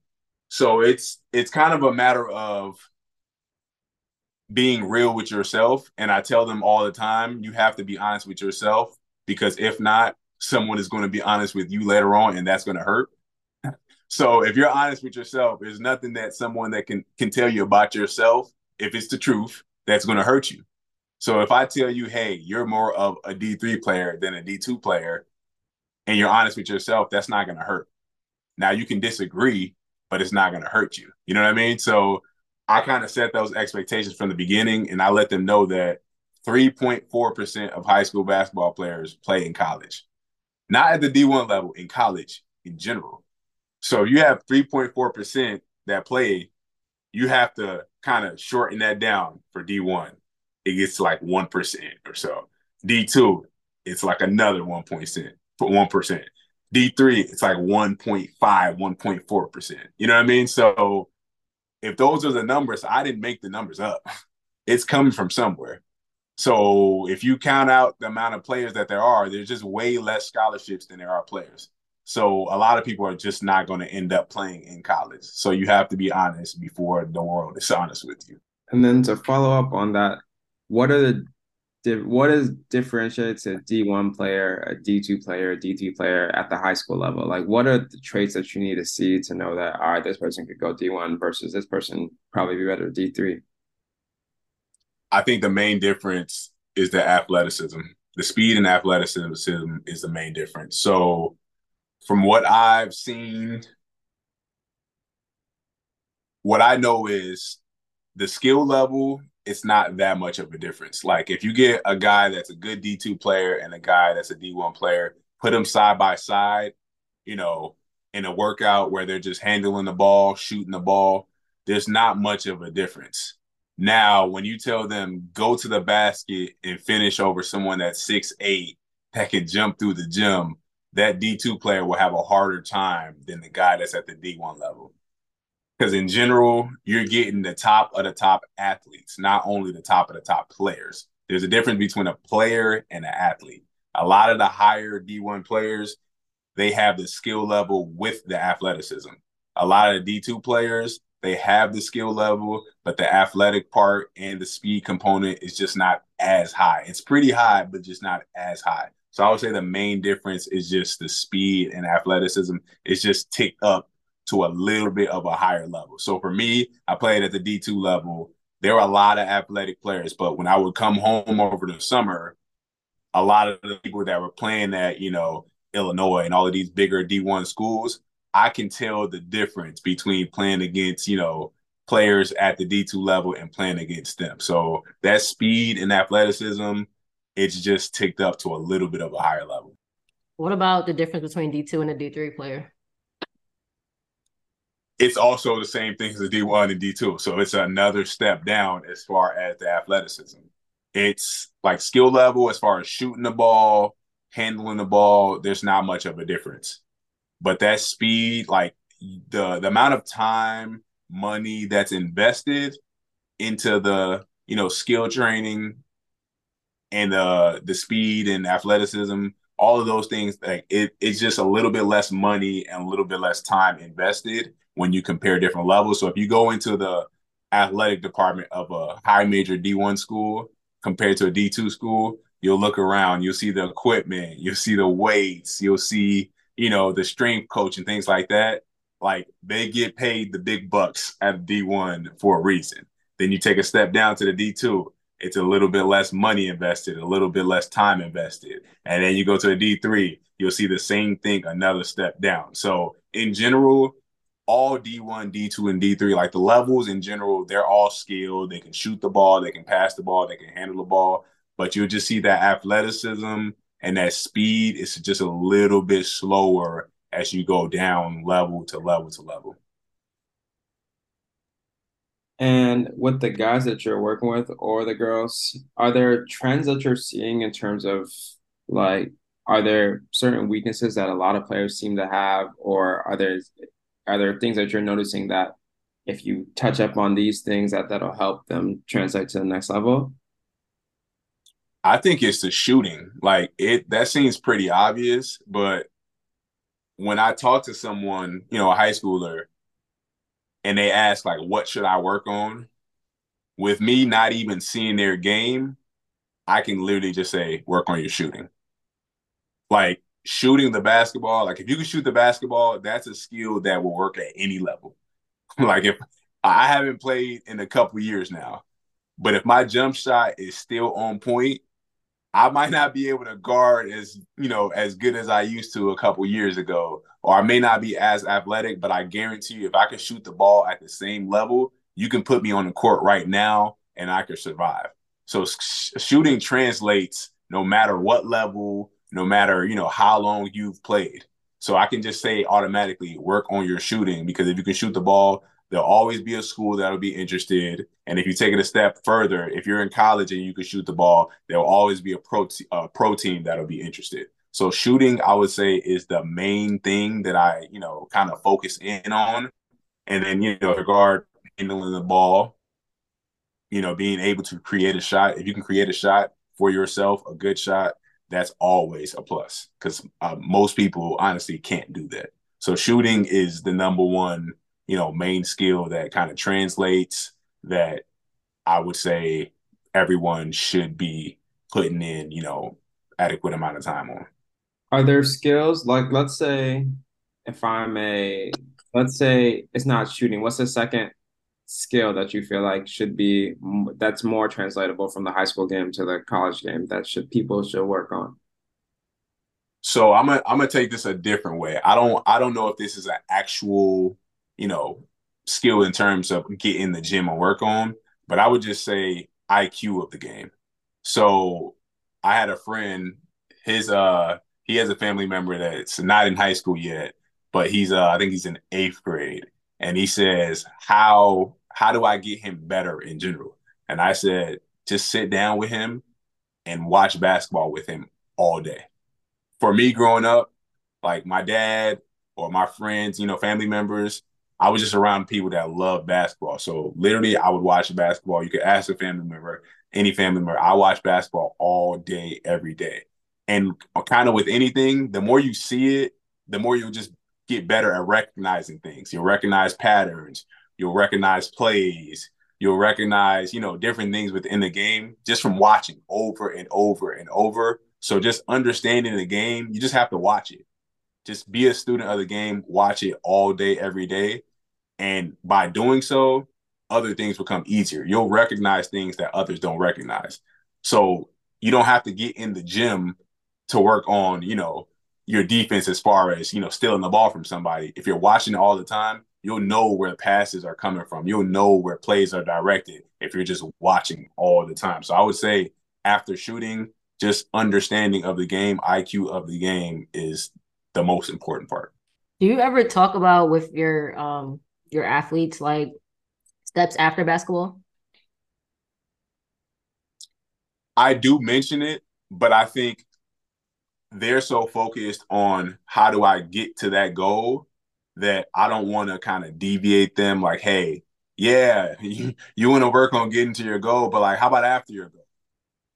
So it's it's kind of a matter of being real with yourself. And I tell them all the time, you have to be honest with yourself because if not, someone is going to be honest with you later on, and that's going to hurt. so if you're honest with yourself, there's nothing that someone that can can tell you about yourself, if it's the truth, that's going to hurt you. So if I tell you, hey, you're more of a D3 player than a D2 player, and you're honest with yourself, that's not going to hurt. Now you can disagree, but it's not going to hurt you. You know what I mean? So I kind of set those expectations from the beginning, and I let them know that 3.4% of high school basketball players play in college, not at the D1 level, in college in general. So you have 3.4% that play, you have to kind of shorten that down for D1 it gets to like 1% or so. D2, it's like another 1%. 1%. D3, it's like 1.5, 1.4%. You know what I mean? So if those are the numbers, I didn't make the numbers up. It's coming from somewhere. So if you count out the amount of players that there are, there's just way less scholarships than there are players. So a lot of people are just not going to end up playing in college. So you have to be honest before the world is honest with you. And then to follow up on that, what are the what is differentiates a D1 player, a D2 player, a D3 player at the high school level? Like, what are the traits that you need to see to know that, all right, this person could go D1 versus this person probably be better D3? I think the main difference is the athleticism. The speed and athleticism is the main difference. So, from what I've seen, what I know is the skill level it's not that much of a difference. Like if you get a guy that's a good D2 player and a guy that's a D1 player, put them side by side, you know, in a workout where they're just handling the ball, shooting the ball, there's not much of a difference. Now, when you tell them go to the basket and finish over someone that's six eight that can jump through the gym, that D2 player will have a harder time than the guy that's at the D1 level. Because in general, you're getting the top of the top athletes, not only the top of the top players. There's a difference between a player and an athlete. A lot of the higher D1 players, they have the skill level with the athleticism. A lot of the D2 players, they have the skill level, but the athletic part and the speed component is just not as high. It's pretty high, but just not as high. So I would say the main difference is just the speed and athleticism. It's just ticked up to a little bit of a higher level. So for me, I played at the D2 level. There were a lot of athletic players, but when I would come home over the summer, a lot of the people that were playing at, you know, Illinois and all of these bigger D1 schools, I can tell the difference between playing against, you know, players at the D2 level and playing against them. So that speed and athleticism, it's just ticked up to a little bit of a higher level. What about the difference between D2 and a D3 player? It's also the same thing as a D1 and D2. So it's another step down as far as the athleticism. It's like skill level as far as shooting the ball, handling the ball, there's not much of a difference but that speed, like the the amount of time, money that's invested into the you know skill training and the the speed and athleticism, all of those things, like it, it's just a little bit less money and a little bit less time invested when you compare different levels. So if you go into the athletic department of a high major D1 school compared to a D2 school, you'll look around, you'll see the equipment, you'll see the weights, you'll see you know, the strength coach and things like that, like they get paid the big bucks at D1 for a reason. Then you take a step down to the D2, it's a little bit less money invested, a little bit less time invested. And then you go to a D3, you'll see the same thing another step down. So in general, all D1, D2, and D3, like the levels in general, they're all skilled. They can shoot the ball, they can pass the ball, they can handle the ball. But you'll just see that athleticism and that speed is just a little bit slower as you go down level to level to level. And with the guys that you're working with or the girls, are there trends that you're seeing in terms of like are there certain weaknesses that a lot of players seem to have or are there are there things that you're noticing that if you touch up on these things that that'll help them translate to the next level? I think it's the shooting. Like it that seems pretty obvious, but when I talk to someone, you know, a high schooler, and they ask like what should I work on? With me not even seeing their game, I can literally just say work on your shooting. Like shooting the basketball, like if you can shoot the basketball, that's a skill that will work at any level. like if I haven't played in a couple years now, but if my jump shot is still on point, I might not be able to guard as you know as good as I used to a couple years ago, or I may not be as athletic. But I guarantee you, if I can shoot the ball at the same level, you can put me on the court right now, and I can survive. So sh- shooting translates no matter what level, no matter you know how long you've played. So I can just say automatically work on your shooting because if you can shoot the ball There'll always be a school that'll be interested. And if you take it a step further, if you're in college and you can shoot the ball, there'll always be a pro, uh, pro team that'll be interested. So shooting, I would say, is the main thing that I, you know, kind of focus in on. And then, you know, regard handling the ball, you know, being able to create a shot. If you can create a shot for yourself, a good shot, that's always a plus because uh, most people honestly can't do that. So shooting is the number one you know, main skill that kind of translates that I would say everyone should be putting in, you know, adequate amount of time on. Are there skills like let's say if I'm a let's say it's not shooting, what's the second skill that you feel like should be that's more translatable from the high school game to the college game that should people should work on? So I'm gonna I'm gonna take this a different way. I don't I don't know if this is an actual you know, skill in terms of get in the gym and work on, but I would just say IQ of the game. So I had a friend, his uh he has a family member that's not in high school yet, but he's uh, I think he's in eighth grade, and he says how how do I get him better in general? And I said just sit down with him and watch basketball with him all day. For me growing up, like my dad or my friends, you know, family members, I was just around people that love basketball. So literally, I would watch basketball. You could ask a family member, any family member. I watch basketball all day, every day. And kind of with anything, the more you see it, the more you'll just get better at recognizing things. You'll recognize patterns. You'll recognize plays. You'll recognize, you know, different things within the game just from watching over and over and over. So just understanding the game, you just have to watch it. Just be a student of the game, watch it all day, every day. And by doing so, other things become easier. You'll recognize things that others don't recognize. So you don't have to get in the gym to work on, you know, your defense as far as, you know, stealing the ball from somebody. If you're watching it all the time, you'll know where passes are coming from. You'll know where plays are directed if you're just watching all the time. So I would say after shooting, just understanding of the game, IQ of the game is the most important part. Do you ever talk about with your um your athletes like steps after basketball? I do mention it, but I think they're so focused on how do I get to that goal that I don't want to kind of deviate them like, hey, yeah, you, you want to work on getting to your goal, but like, how about after your goal?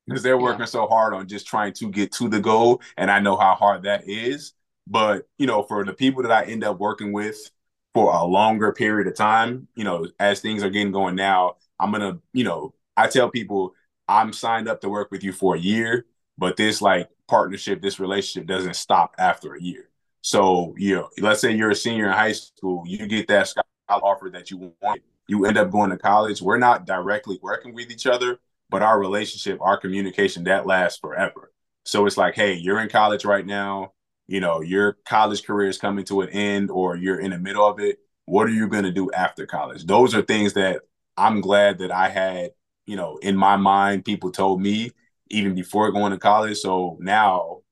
Because they're working yeah. so hard on just trying to get to the goal. And I know how hard that is. But, you know, for the people that I end up working with for a longer period of time, you know, as things are getting going now, I'm going to, you know, I tell people I'm signed up to work with you for a year, but this like partnership, this relationship doesn't stop after a year. So, you know, let's say you're a senior in high school, you get that scholarship offer that you want, you end up going to college. We're not directly working with each other, but our relationship, our communication, that lasts forever. So it's like, hey, you're in college right now you know, your college career is coming to an end or you're in the middle of it, what are you going to do after college? Those are things that I'm glad that I had, you know, in my mind, people told me even before going to college. So now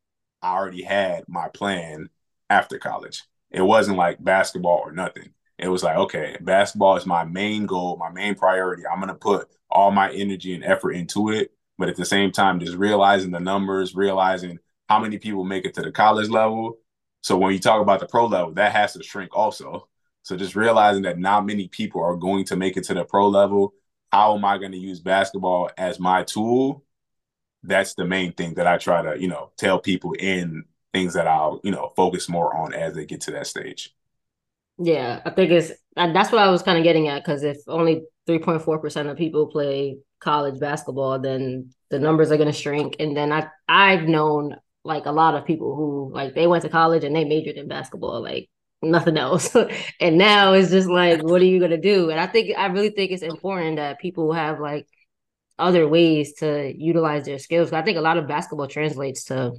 I already had my plan after college. It wasn't like basketball or nothing. It was like, okay, basketball is my main goal, my main priority. I'm going to put all my energy and effort into it. But at the same time, just realizing the numbers, realizing how many people make it to the college level. So when you talk about the pro level, that has to shrink also. So just realizing that not many people are going to make it to the pro level. How am I going to use basketball as my tool? That's the main thing that I try to, you know, tell people in things that I'll, you know, focus more on as they get to that stage. Yeah, I think it's that's what I was kind of getting at because if only 3.4% of people play college basketball, then the numbers are going to shrink. And then I I've known like a lot of people who like they went to college and they majored in basketball, like nothing else. and now it's just like, what are you gonna do? And I think I really think it's important that people have like other ways to utilize their skills. I think a lot of basketball translates to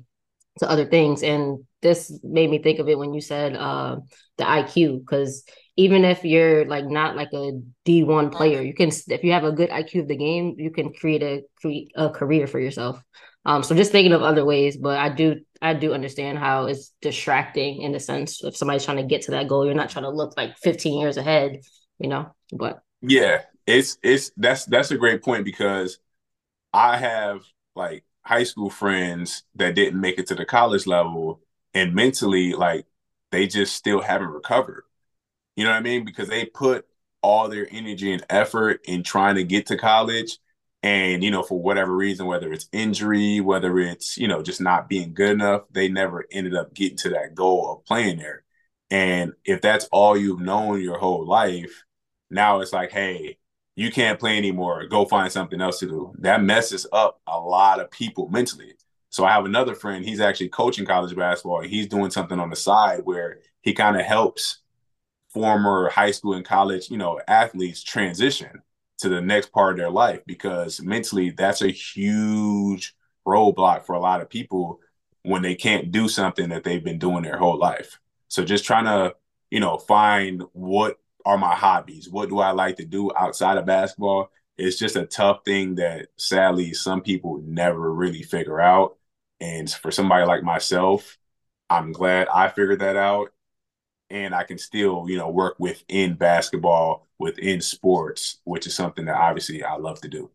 to other things. And this made me think of it when you said uh, the IQ, because even if you're like not like a D1 player, you can if you have a good IQ of the game, you can create a create a career for yourself. Um, so just thinking of other ways, but I do I do understand how it's distracting in the sense if somebody's trying to get to that goal, you're not trying to look like 15 years ahead, you know. But yeah, it's it's that's that's a great point because I have like high school friends that didn't make it to the college level and mentally like they just still haven't recovered. You know what I mean? Because they put all their energy and effort in trying to get to college and you know for whatever reason whether it's injury whether it's you know just not being good enough they never ended up getting to that goal of playing there. And if that's all you've known your whole life now it's like hey you can't play anymore. Go find something else to do. That messes up a lot of people mentally. So i have another friend. He's actually coaching college basketball. He's doing something on the side where he kind of helps former high school and college you know athletes transition to the next part of their life because mentally that's a huge roadblock for a lot of people when they can't do something that they've been doing their whole life. So just trying to, you know, find what are my hobbies? What do I like to do outside of basketball? It's just a tough thing that sadly some people never really figure out. And for somebody like myself, I'm glad I figured that out. And I can still, you know, work within basketball, within sports, which is something that obviously I love to do.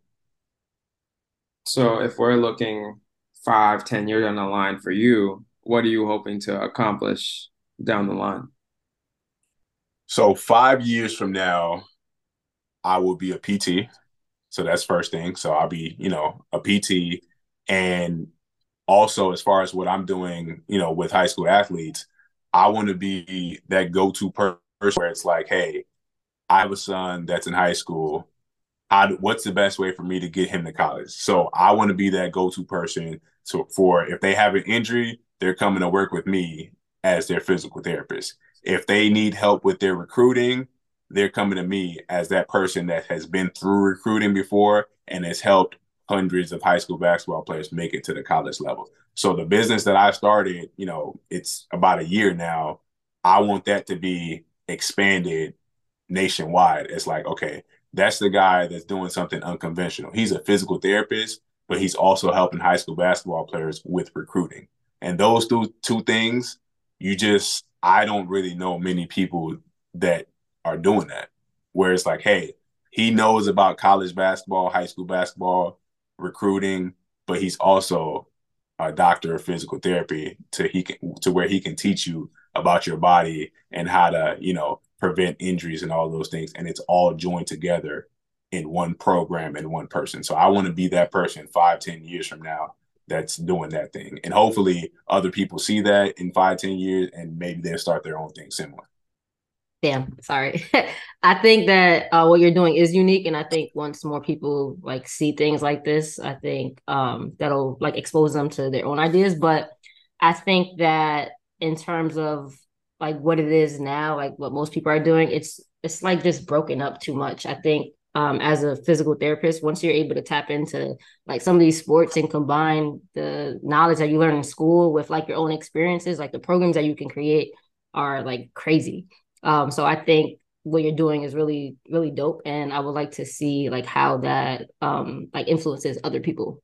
So if we're looking five, ten years down the line for you, what are you hoping to accomplish down the line? So five years from now, I will be a PT. So that's first thing. So I'll be, you know, a PT. And also as far as what I'm doing, you know, with high school athletes, I want to be that go-to person where it's like, hey, I have a son that's in high school. How, what's the best way for me to get him to college? So I want to be that go-to person to, for if they have an injury, they're coming to work with me as their physical therapist. If they need help with their recruiting, they're coming to me as that person that has been through recruiting before and has helped hundreds of high school basketball players make it to the college level. So the business that I started, you know, it's about a year now. I want that to be expanded nationwide. It's like, okay, that's the guy that's doing something unconventional. He's a physical therapist, but he's also helping high school basketball players with recruiting. And those two two things, you just I don't really know many people that are doing that. Where it's like, hey, he knows about college basketball, high school basketball, recruiting, but he's also a doctor of physical therapy to he can to where he can teach you about your body and how to, you know, prevent injuries and all those things. And it's all joined together in one program and one person. So I want to be that person five, ten years from now that's doing that thing. And hopefully other people see that in five, ten years and maybe they'll start their own thing similar. Damn, sorry. I think that uh, what you're doing is unique, and I think once more people like see things like this, I think um, that'll like expose them to their own ideas. But I think that in terms of like what it is now, like what most people are doing, it's it's like just broken up too much. I think um, as a physical therapist, once you're able to tap into like some of these sports and combine the knowledge that you learn in school with like your own experiences, like the programs that you can create are like crazy. Um, so I think what you're doing is really, really dope. And I would like to see like how that um like influences other people.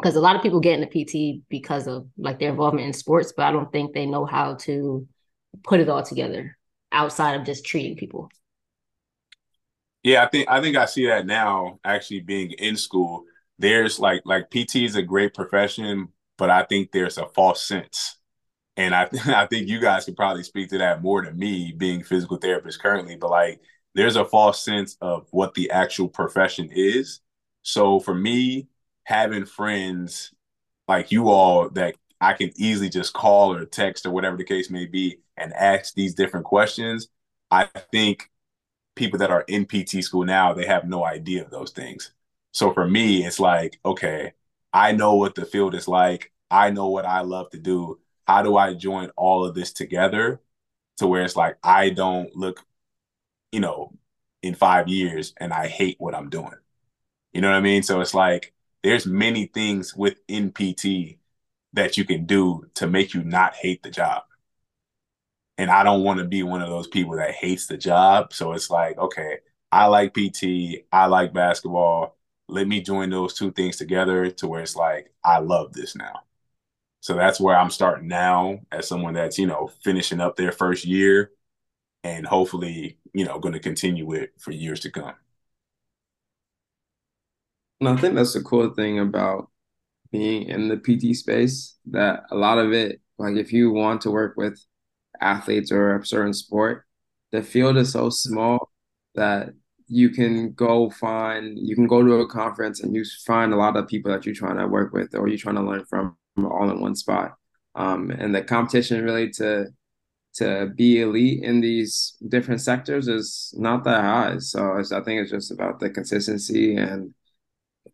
Because a lot of people get into PT because of like their involvement in sports, but I don't think they know how to put it all together outside of just treating people. Yeah, I think I think I see that now actually being in school. There's like like PT is a great profession, but I think there's a false sense and I I think you guys could probably speak to that more than me being physical therapist currently, but like there's a false sense of what the actual profession is. So for me, having friends like you all that I can easily just call or text or whatever the case may be and ask these different questions, I think people that are in PT school now, they have no idea of those things. So for me, it's like, okay, I know what the field is like. I know what I love to do how do I join all of this together to where it's like I don't look, you know, in five years and I hate what I'm doing. You know what I mean? So it's like there's many things within PT that you can do to make you not hate the job. And I don't want to be one of those people that hates the job. So it's like, okay, I like PT, I like basketball. Let me join those two things together to where it's like, I love this now. So that's where I'm starting now as someone that's, you know, finishing up their first year and hopefully, you know, going to continue it for years to come. And I think that's the cool thing about being in the PT space that a lot of it, like if you want to work with athletes or a certain sport, the field is so small that you can go find you can go to a conference and you find a lot of people that you're trying to work with or you're trying to learn from all in one spot. Um, and the competition really to to be elite in these different sectors is not that high. So I think it's just about the consistency and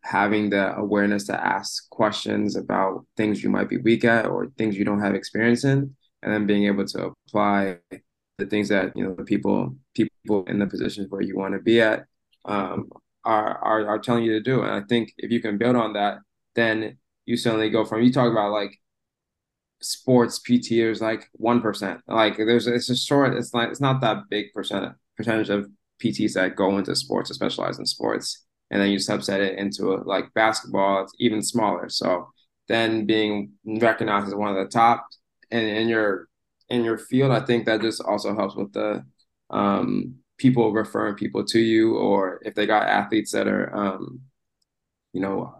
having the awareness to ask questions about things you might be weak at or things you don't have experience in, and then being able to apply the things that you know the people people in the positions where you want to be at um, are, are are telling you to do. And I think if you can build on that, then you suddenly go from you talk about like sports PT is like one percent. Like there's it's a short. It's like it's not that big percent percentage of PTs that go into sports or specialize in sports, and then you subset it into a, like basketball. It's even smaller. So then being recognized as one of the top in, in your in your field, I think that just also helps with the um, people referring people to you, or if they got athletes that are, um, you know,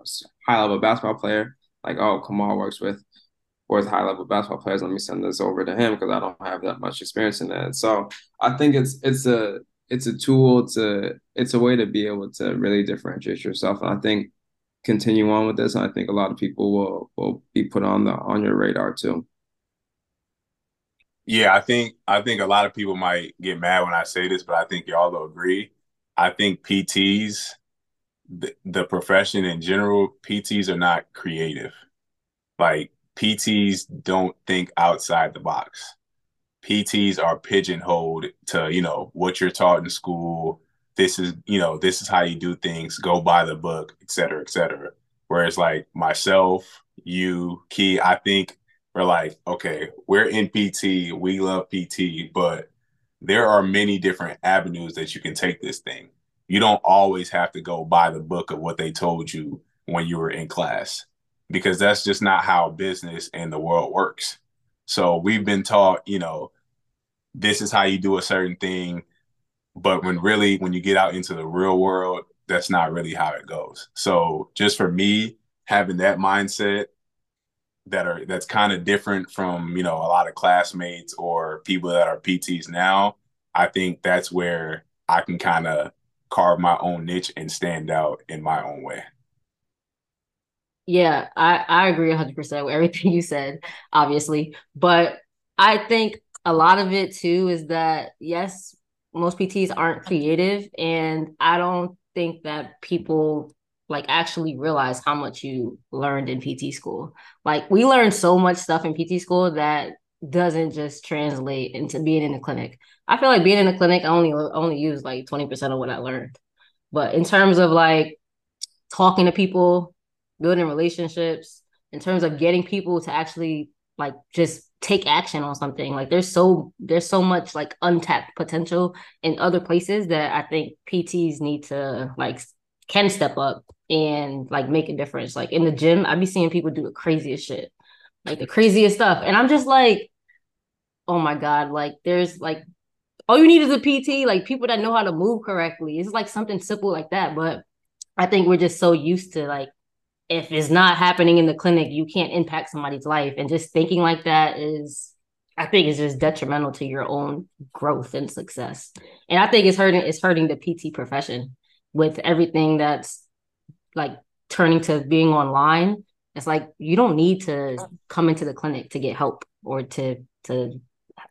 high level basketball player, like oh, Kamal works with with high level basketball players. Let me send this over to him because I don't have that much experience in that. So I think it's it's a it's a tool to it's a way to be able to really differentiate yourself. And I think continue on with this. And I think a lot of people will will be put on the on your radar too. Yeah, I think I think a lot of people might get mad when I say this, but I think y'all will agree. I think PTs, the, the profession in general, PTs are not creative. Like PTs don't think outside the box. PTs are pigeonholed to, you know, what you're taught in school. This is, you know, this is how you do things, go by the book, et cetera, et cetera. Whereas like myself, you, Key, I think we're like, okay, we're in PT, we love PT, but there are many different avenues that you can take this thing. You don't always have to go by the book of what they told you when you were in class because that's just not how business and the world works. So we've been taught, you know, this is how you do a certain thing. But when really, when you get out into the real world, that's not really how it goes. So just for me, having that mindset that are that's kind of different from you know a lot of classmates or people that are PTs now, I think that's where I can kind of carve my own niche and stand out in my own way. Yeah, I, I agree 100% with everything you said, obviously. But I think a lot of it too is that, yes, most PTs aren't creative. And I don't think that people like actually realize how much you learned in PT school. Like we learned so much stuff in PT school that doesn't just translate into being in the clinic. I feel like being in the clinic, I only only use like 20% of what I learned. But in terms of like talking to people, building relationships, in terms of getting people to actually like just take action on something. Like there's so there's so much like untapped potential in other places that I think PTs need to like can step up and like make a difference. Like in the gym, I'd be seeing people do the craziest shit. Like the craziest stuff. And I'm just like, oh my God, like there's like all you need is a PT, like people that know how to move correctly. It's like something simple like that. But I think we're just so used to like if it's not happening in the clinic, you can't impact somebody's life. And just thinking like that is, I think, is just detrimental to your own growth and success. And I think it's hurting. It's hurting the PT profession with everything that's like turning to being online. It's like you don't need to come into the clinic to get help or to to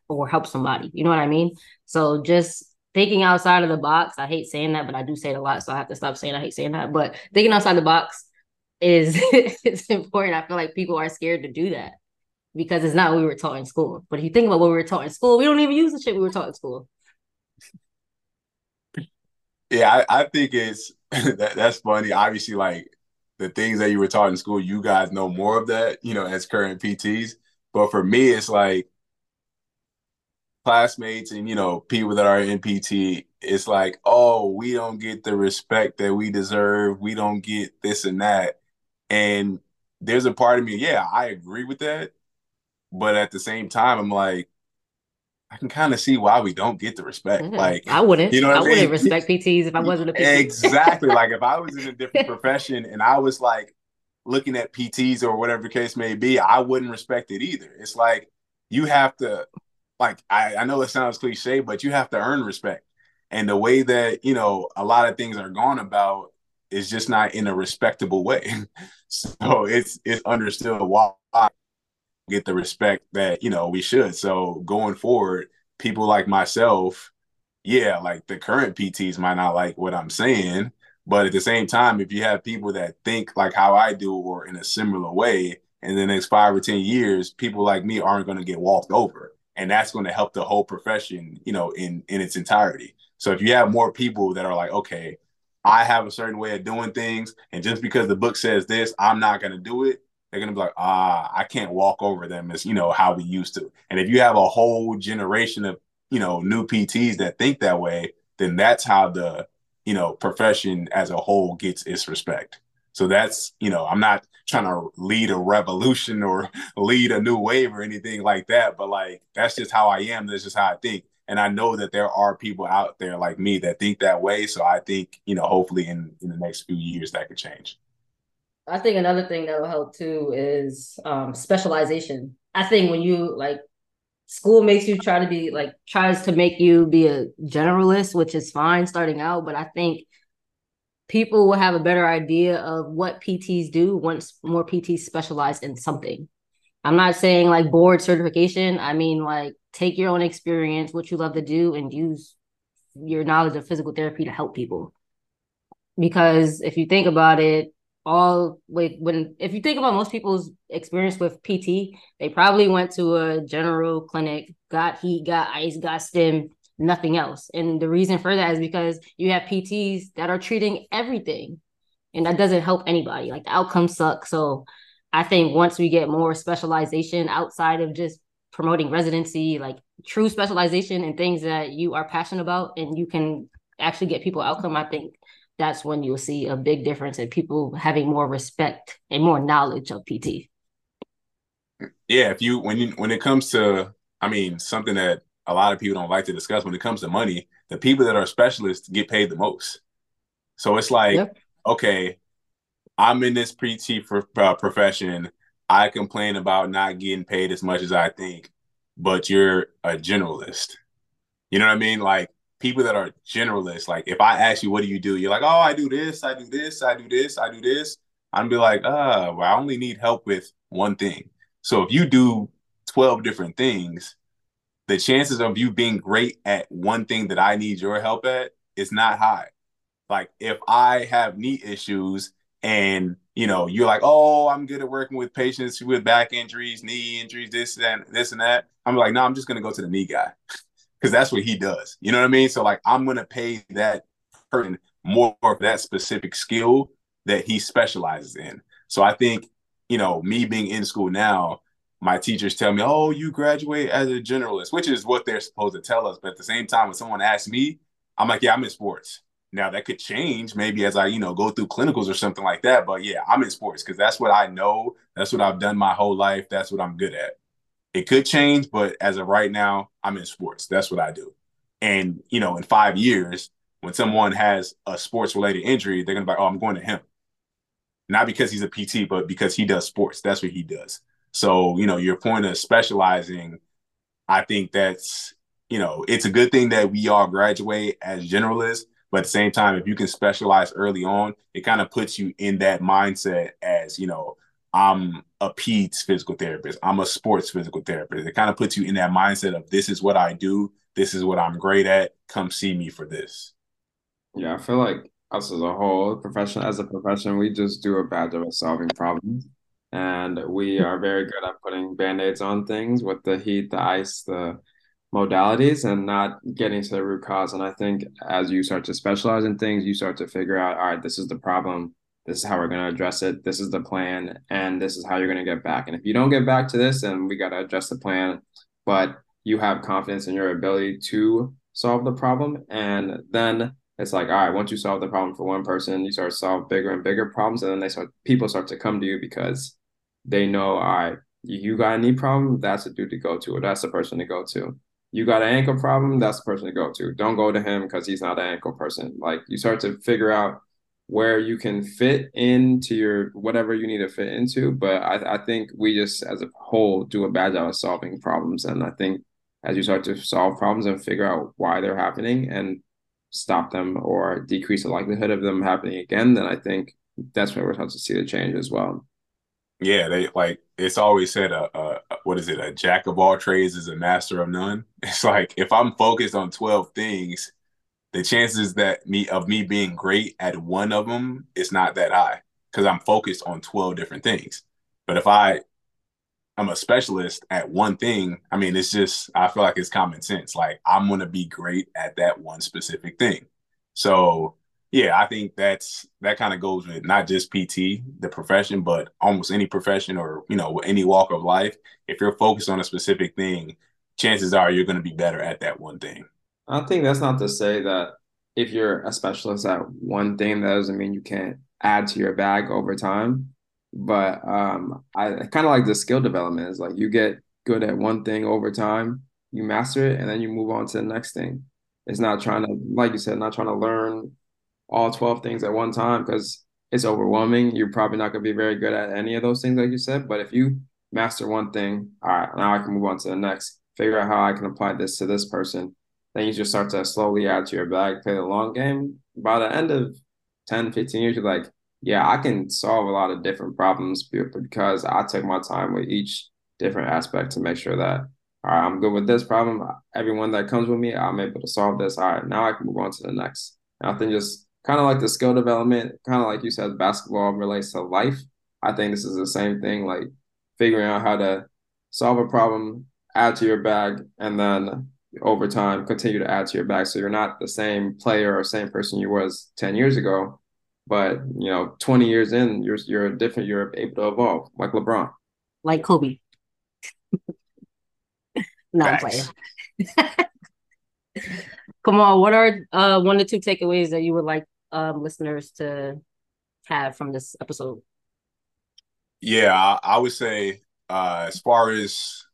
or help somebody. You know what I mean? So just thinking outside of the box. I hate saying that, but I do say it a lot, so I have to stop saying I hate saying that. But thinking outside the box is it's important. I feel like people are scared to do that because it's not what we were taught in school. But if you think about what we were taught in school, we don't even use the shit we were taught in school. Yeah, I, I think it's that, that's funny. Obviously, like the things that you were taught in school, you guys know more of that, you know, as current PTs. But for me, it's like classmates and you know people that are in PT, it's like, oh, we don't get the respect that we deserve. We don't get this and that. And there's a part of me, yeah, I agree with that. But at the same time, I'm like, I can kind of see why we don't get the respect. Mm-hmm. Like I wouldn't, you know, I, I mean? wouldn't respect PTs if I wasn't a PT. Exactly. like if I was in a different profession and I was like looking at PTs or whatever the case may be, I wouldn't respect it either. It's like you have to, like I, I know it sounds cliche, but you have to earn respect. And the way that you know a lot of things are gone about is just not in a respectable way. so it's it's understood why get the respect that you know we should. So going forward, people like myself, yeah, like the current PTs might not like what I'm saying, but at the same time, if you have people that think like how I do or in a similar way, in the next five or ten years, people like me aren't going to get walked over, and that's going to help the whole profession, you know, in in its entirety. So if you have more people that are like, okay, I have a certain way of doing things, and just because the book says this, I'm not going to do it. They're going to be like, ah, I can't walk over them as you know how we used to. And if you have a whole generation of you know new PTs that think that way, then that's how the you know profession as a whole gets its respect. So that's you know I'm not trying to lead a revolution or lead a new wave or anything like that. But like that's just how I am. That's just how I think. And I know that there are people out there like me that think that way. So I think, you know, hopefully in, in the next few years that could change. I think another thing that will help too is um, specialization. I think when you like school makes you try to be like tries to make you be a generalist, which is fine starting out, but I think people will have a better idea of what PTs do once more PTs specialize in something. I'm not saying like board certification. I mean like take your own experience, what you love to do, and use your knowledge of physical therapy to help people. Because if you think about it, all with when if you think about most people's experience with PT, they probably went to a general clinic, got heat, got ice, got stim, nothing else. And the reason for that is because you have PTs that are treating everything. And that doesn't help anybody. Like the outcomes suck. So I think once we get more specialization outside of just promoting residency, like true specialization and things that you are passionate about and you can actually get people outcome, I think that's when you'll see a big difference in people having more respect and more knowledge of PT. Yeah, if you when you when it comes to I mean something that a lot of people don't like to discuss when it comes to money, the people that are specialists get paid the most. So it's like, yep. okay, I'm in this PT for, uh, profession. I complain about not getting paid as much as I think, but you're a generalist. You know what I mean? Like people that are generalists, like if I ask you, what do you do? You're like, oh, I do this, I do this, I do this, I do this. I'm be like, uh, well, I only need help with one thing. So if you do 12 different things, the chances of you being great at one thing that I need your help at is not high. Like if I have knee issues and you know you're like, oh, I'm good at working with patients with back injuries, knee injuries, this and this and that. I'm like, no, I'm just gonna go to the knee guy because that's what he does. You know what I mean? So like I'm gonna pay that person more for that specific skill that he specializes in. So I think, you know, me being in school now, my teachers tell me, "Oh, you graduate as a generalist," which is what they're supposed to tell us. But at the same time, when someone asks me, I'm like, "Yeah, I'm in sports." Now that could change maybe as I, you know, go through clinicals or something like that. But yeah, I'm in sports because that's what I know. That's what I've done my whole life. That's what I'm good at. It could change, but as of right now, I'm in sports. That's what I do. And you know, in five years, when someone has a sports related injury, they're gonna be like, "Oh, I'm going to him." Not because he's a PT, but because he does sports. That's what he does. So you know, your point of specializing, I think that's you know, it's a good thing that we all graduate as generalists. But at the same time, if you can specialize early on, it kind of puts you in that mindset as you know I'm a PEDS physical therapist. I'm a sports physical therapist. It kind of puts you in that mindset of this is what I do. This is what I'm great at. Come see me for this. Yeah, I feel like us as a whole, profession as a profession, we just do a bad job of solving problems. And we are very good at putting band-aids on things with the heat, the ice, the modalities and not getting to the root cause. And I think as you start to specialize in things, you start to figure out, all right, this is the problem. This is how we're going to address it. This is the plan and this is how you're going to get back. And if you don't get back to this then we got to adjust the plan. But you have confidence in your ability to solve the problem. And then it's like all right once you solve the problem for one person you start to solve bigger and bigger problems and then they start people start to come to you because they know all right you got a knee problem that's a dude to go to or that's the person to go to you got an ankle problem that's the person to go to don't go to him because he's not an ankle person like you start to figure out where you can fit into your whatever you need to fit into. But I, I think we just as a whole do a bad job of solving problems. And I think as you start to solve problems and figure out why they're happening and stop them or decrease the likelihood of them happening again, then I think that's when we're starting to see the change as well. Yeah, they like it's always said a, a what is it? A jack of all trades is a master of none. It's like if I'm focused on 12 things, the chances that me of me being great at one of them is not that high because I'm focused on 12 different things. But if I I'm a specialist at one thing, I mean it's just I feel like it's common sense. Like I'm gonna be great at that one specific thing. So yeah, I think that's that kind of goes with not just PT, the profession, but almost any profession or you know any walk of life. If you're focused on a specific thing, chances are you're going to be better at that one thing. I think that's not to say that if you're a specialist at one thing, that doesn't mean you can't add to your bag over time. but um, I kind of like the skill development. Is like you get good at one thing over time, you master it, and then you move on to the next thing. It's not trying to, like you said, not trying to learn all 12 things at one time because it's overwhelming. You're probably not going to be very good at any of those things, like you said. But if you master one thing, all right, now I can move on to the next, figure out how I can apply this to this person. Then you just start to slowly add to your bag, play the long game. By the end of 10, 15 years, you're like, yeah, I can solve a lot of different problems because I took my time with each different aspect to make sure that all right, I'm good with this problem. Everyone that comes with me, I'm able to solve this. All right, now I can move on to the next. And I think just kind of like the skill development, kind of like you said, basketball relates to life. I think this is the same thing, like figuring out how to solve a problem, add to your bag, and then over time continue to add to your bag. So you're not the same player or same person you was 10 years ago, but you know, 20 years in, you're you're different, you're able to evolve, like LeBron. Like Kobe. no, I'm playing. Come on, what are uh one or two takeaways that you would like um listeners to have from this episode? Yeah, I, I would say uh as far as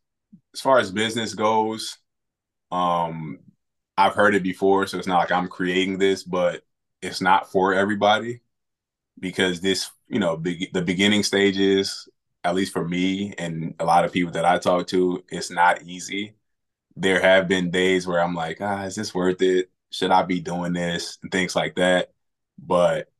as far as business goes, um I've heard it before, so it's not like I'm creating this, but it's not for everybody because this, you know, be- the beginning stages, at least for me and a lot of people that I talk to, it's not easy. There have been days where I'm like, ah, is this worth it? Should I be doing this? And things like that. But,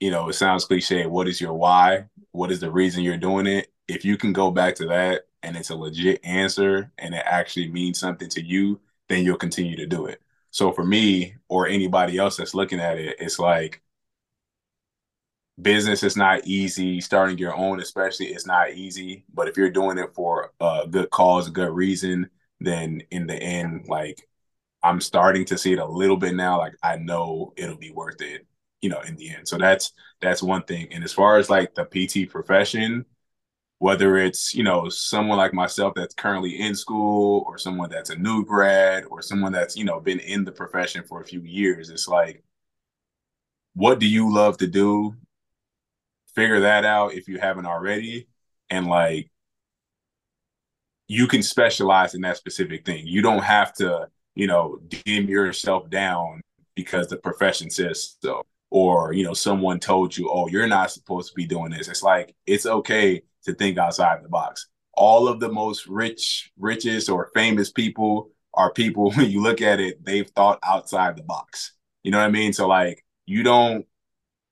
you know, it sounds cliche. What is your why? What is the reason you're doing it? If you can go back to that and it's a legit answer and it actually means something to you, then you'll continue to do it. So for me or anybody else that's looking at it, it's like business is not easy. Starting your own, especially, it's not easy. But if you're doing it for a good cause, a good reason, then in the end, like I'm starting to see it a little bit now. Like I know it'll be worth it, you know, in the end. So that's that's one thing. And as far as like the PT profession, whether it's you know someone like myself that's currently in school or someone that's a new grad or someone that's you know been in the profession for a few years it's like what do you love to do figure that out if you haven't already and like you can specialize in that specific thing. You don't have to you know dim yourself down because the profession says so. Or you know someone told you oh you're not supposed to be doing this. It's like it's okay to think outside the box. All of the most rich richest or famous people are people when you look at it they've thought outside the box. You know what i mean? So like you don't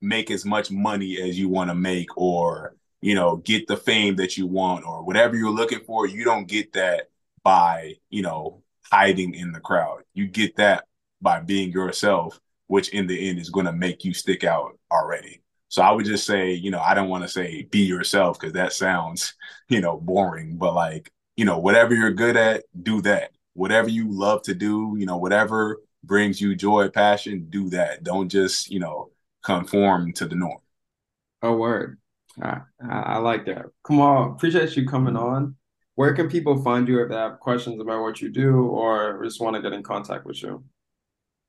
make as much money as you want to make or you know get the fame that you want or whatever you're looking for you don't get that by you know hiding in the crowd you get that by being yourself which in the end is going to make you stick out already so i would just say you know i don't want to say be yourself because that sounds you know boring but like you know whatever you're good at do that whatever you love to do you know whatever brings you joy passion do that don't just you know conform to the norm. Oh, word. I, I like that. On, appreciate you coming on. Where can people find you if they have questions about what you do or just want to get in contact with you?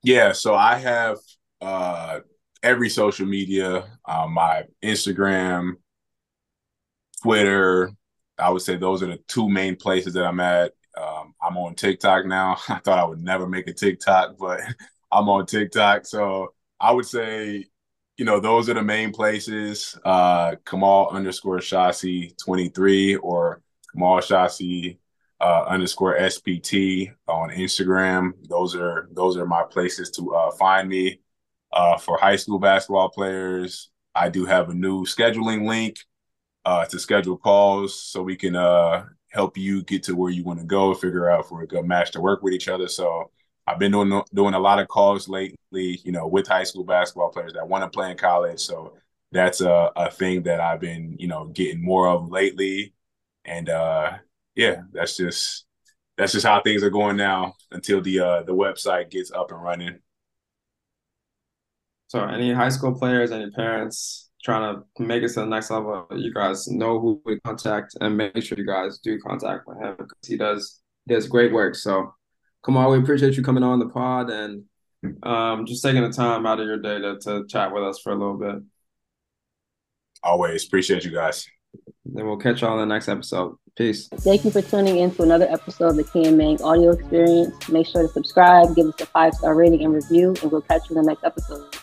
Yeah, so I have uh, every social media, uh, my Instagram, Twitter. I would say those are the two main places that I'm at. Um, I'm on TikTok now. I thought I would never make a TikTok, but I'm on TikTok. So I would say you know, those are the main places. Uh, Kamal underscore Shasi 23 or Kamal Shasi uh, underscore SPT on Instagram. Those are those are my places to uh, find me. Uh, for high school basketball players, I do have a new scheduling link uh, to schedule calls so we can uh, help you get to where you want to go, figure out we're a good match to work with each other. So I've been doing doing a lot of calls lately, you know, with high school basketball players that want to play in college. So that's a, a thing that I've been, you know, getting more of lately. And uh yeah, that's just that's just how things are going now until the uh the website gets up and running. So any high school players, any parents trying to make it to the next level, you guys know who to contact and make sure you guys do contact with him because he does does great work. So Kamal, we appreciate you coming on the pod and um, just taking the time out of your day to, to chat with us for a little bit. Always appreciate you guys. Then we'll catch y'all in the next episode. Peace. Thank you for tuning in to another episode of the Key and Mang audio experience. Make sure to subscribe, give us a five star rating and review, and we'll catch you in the next episode.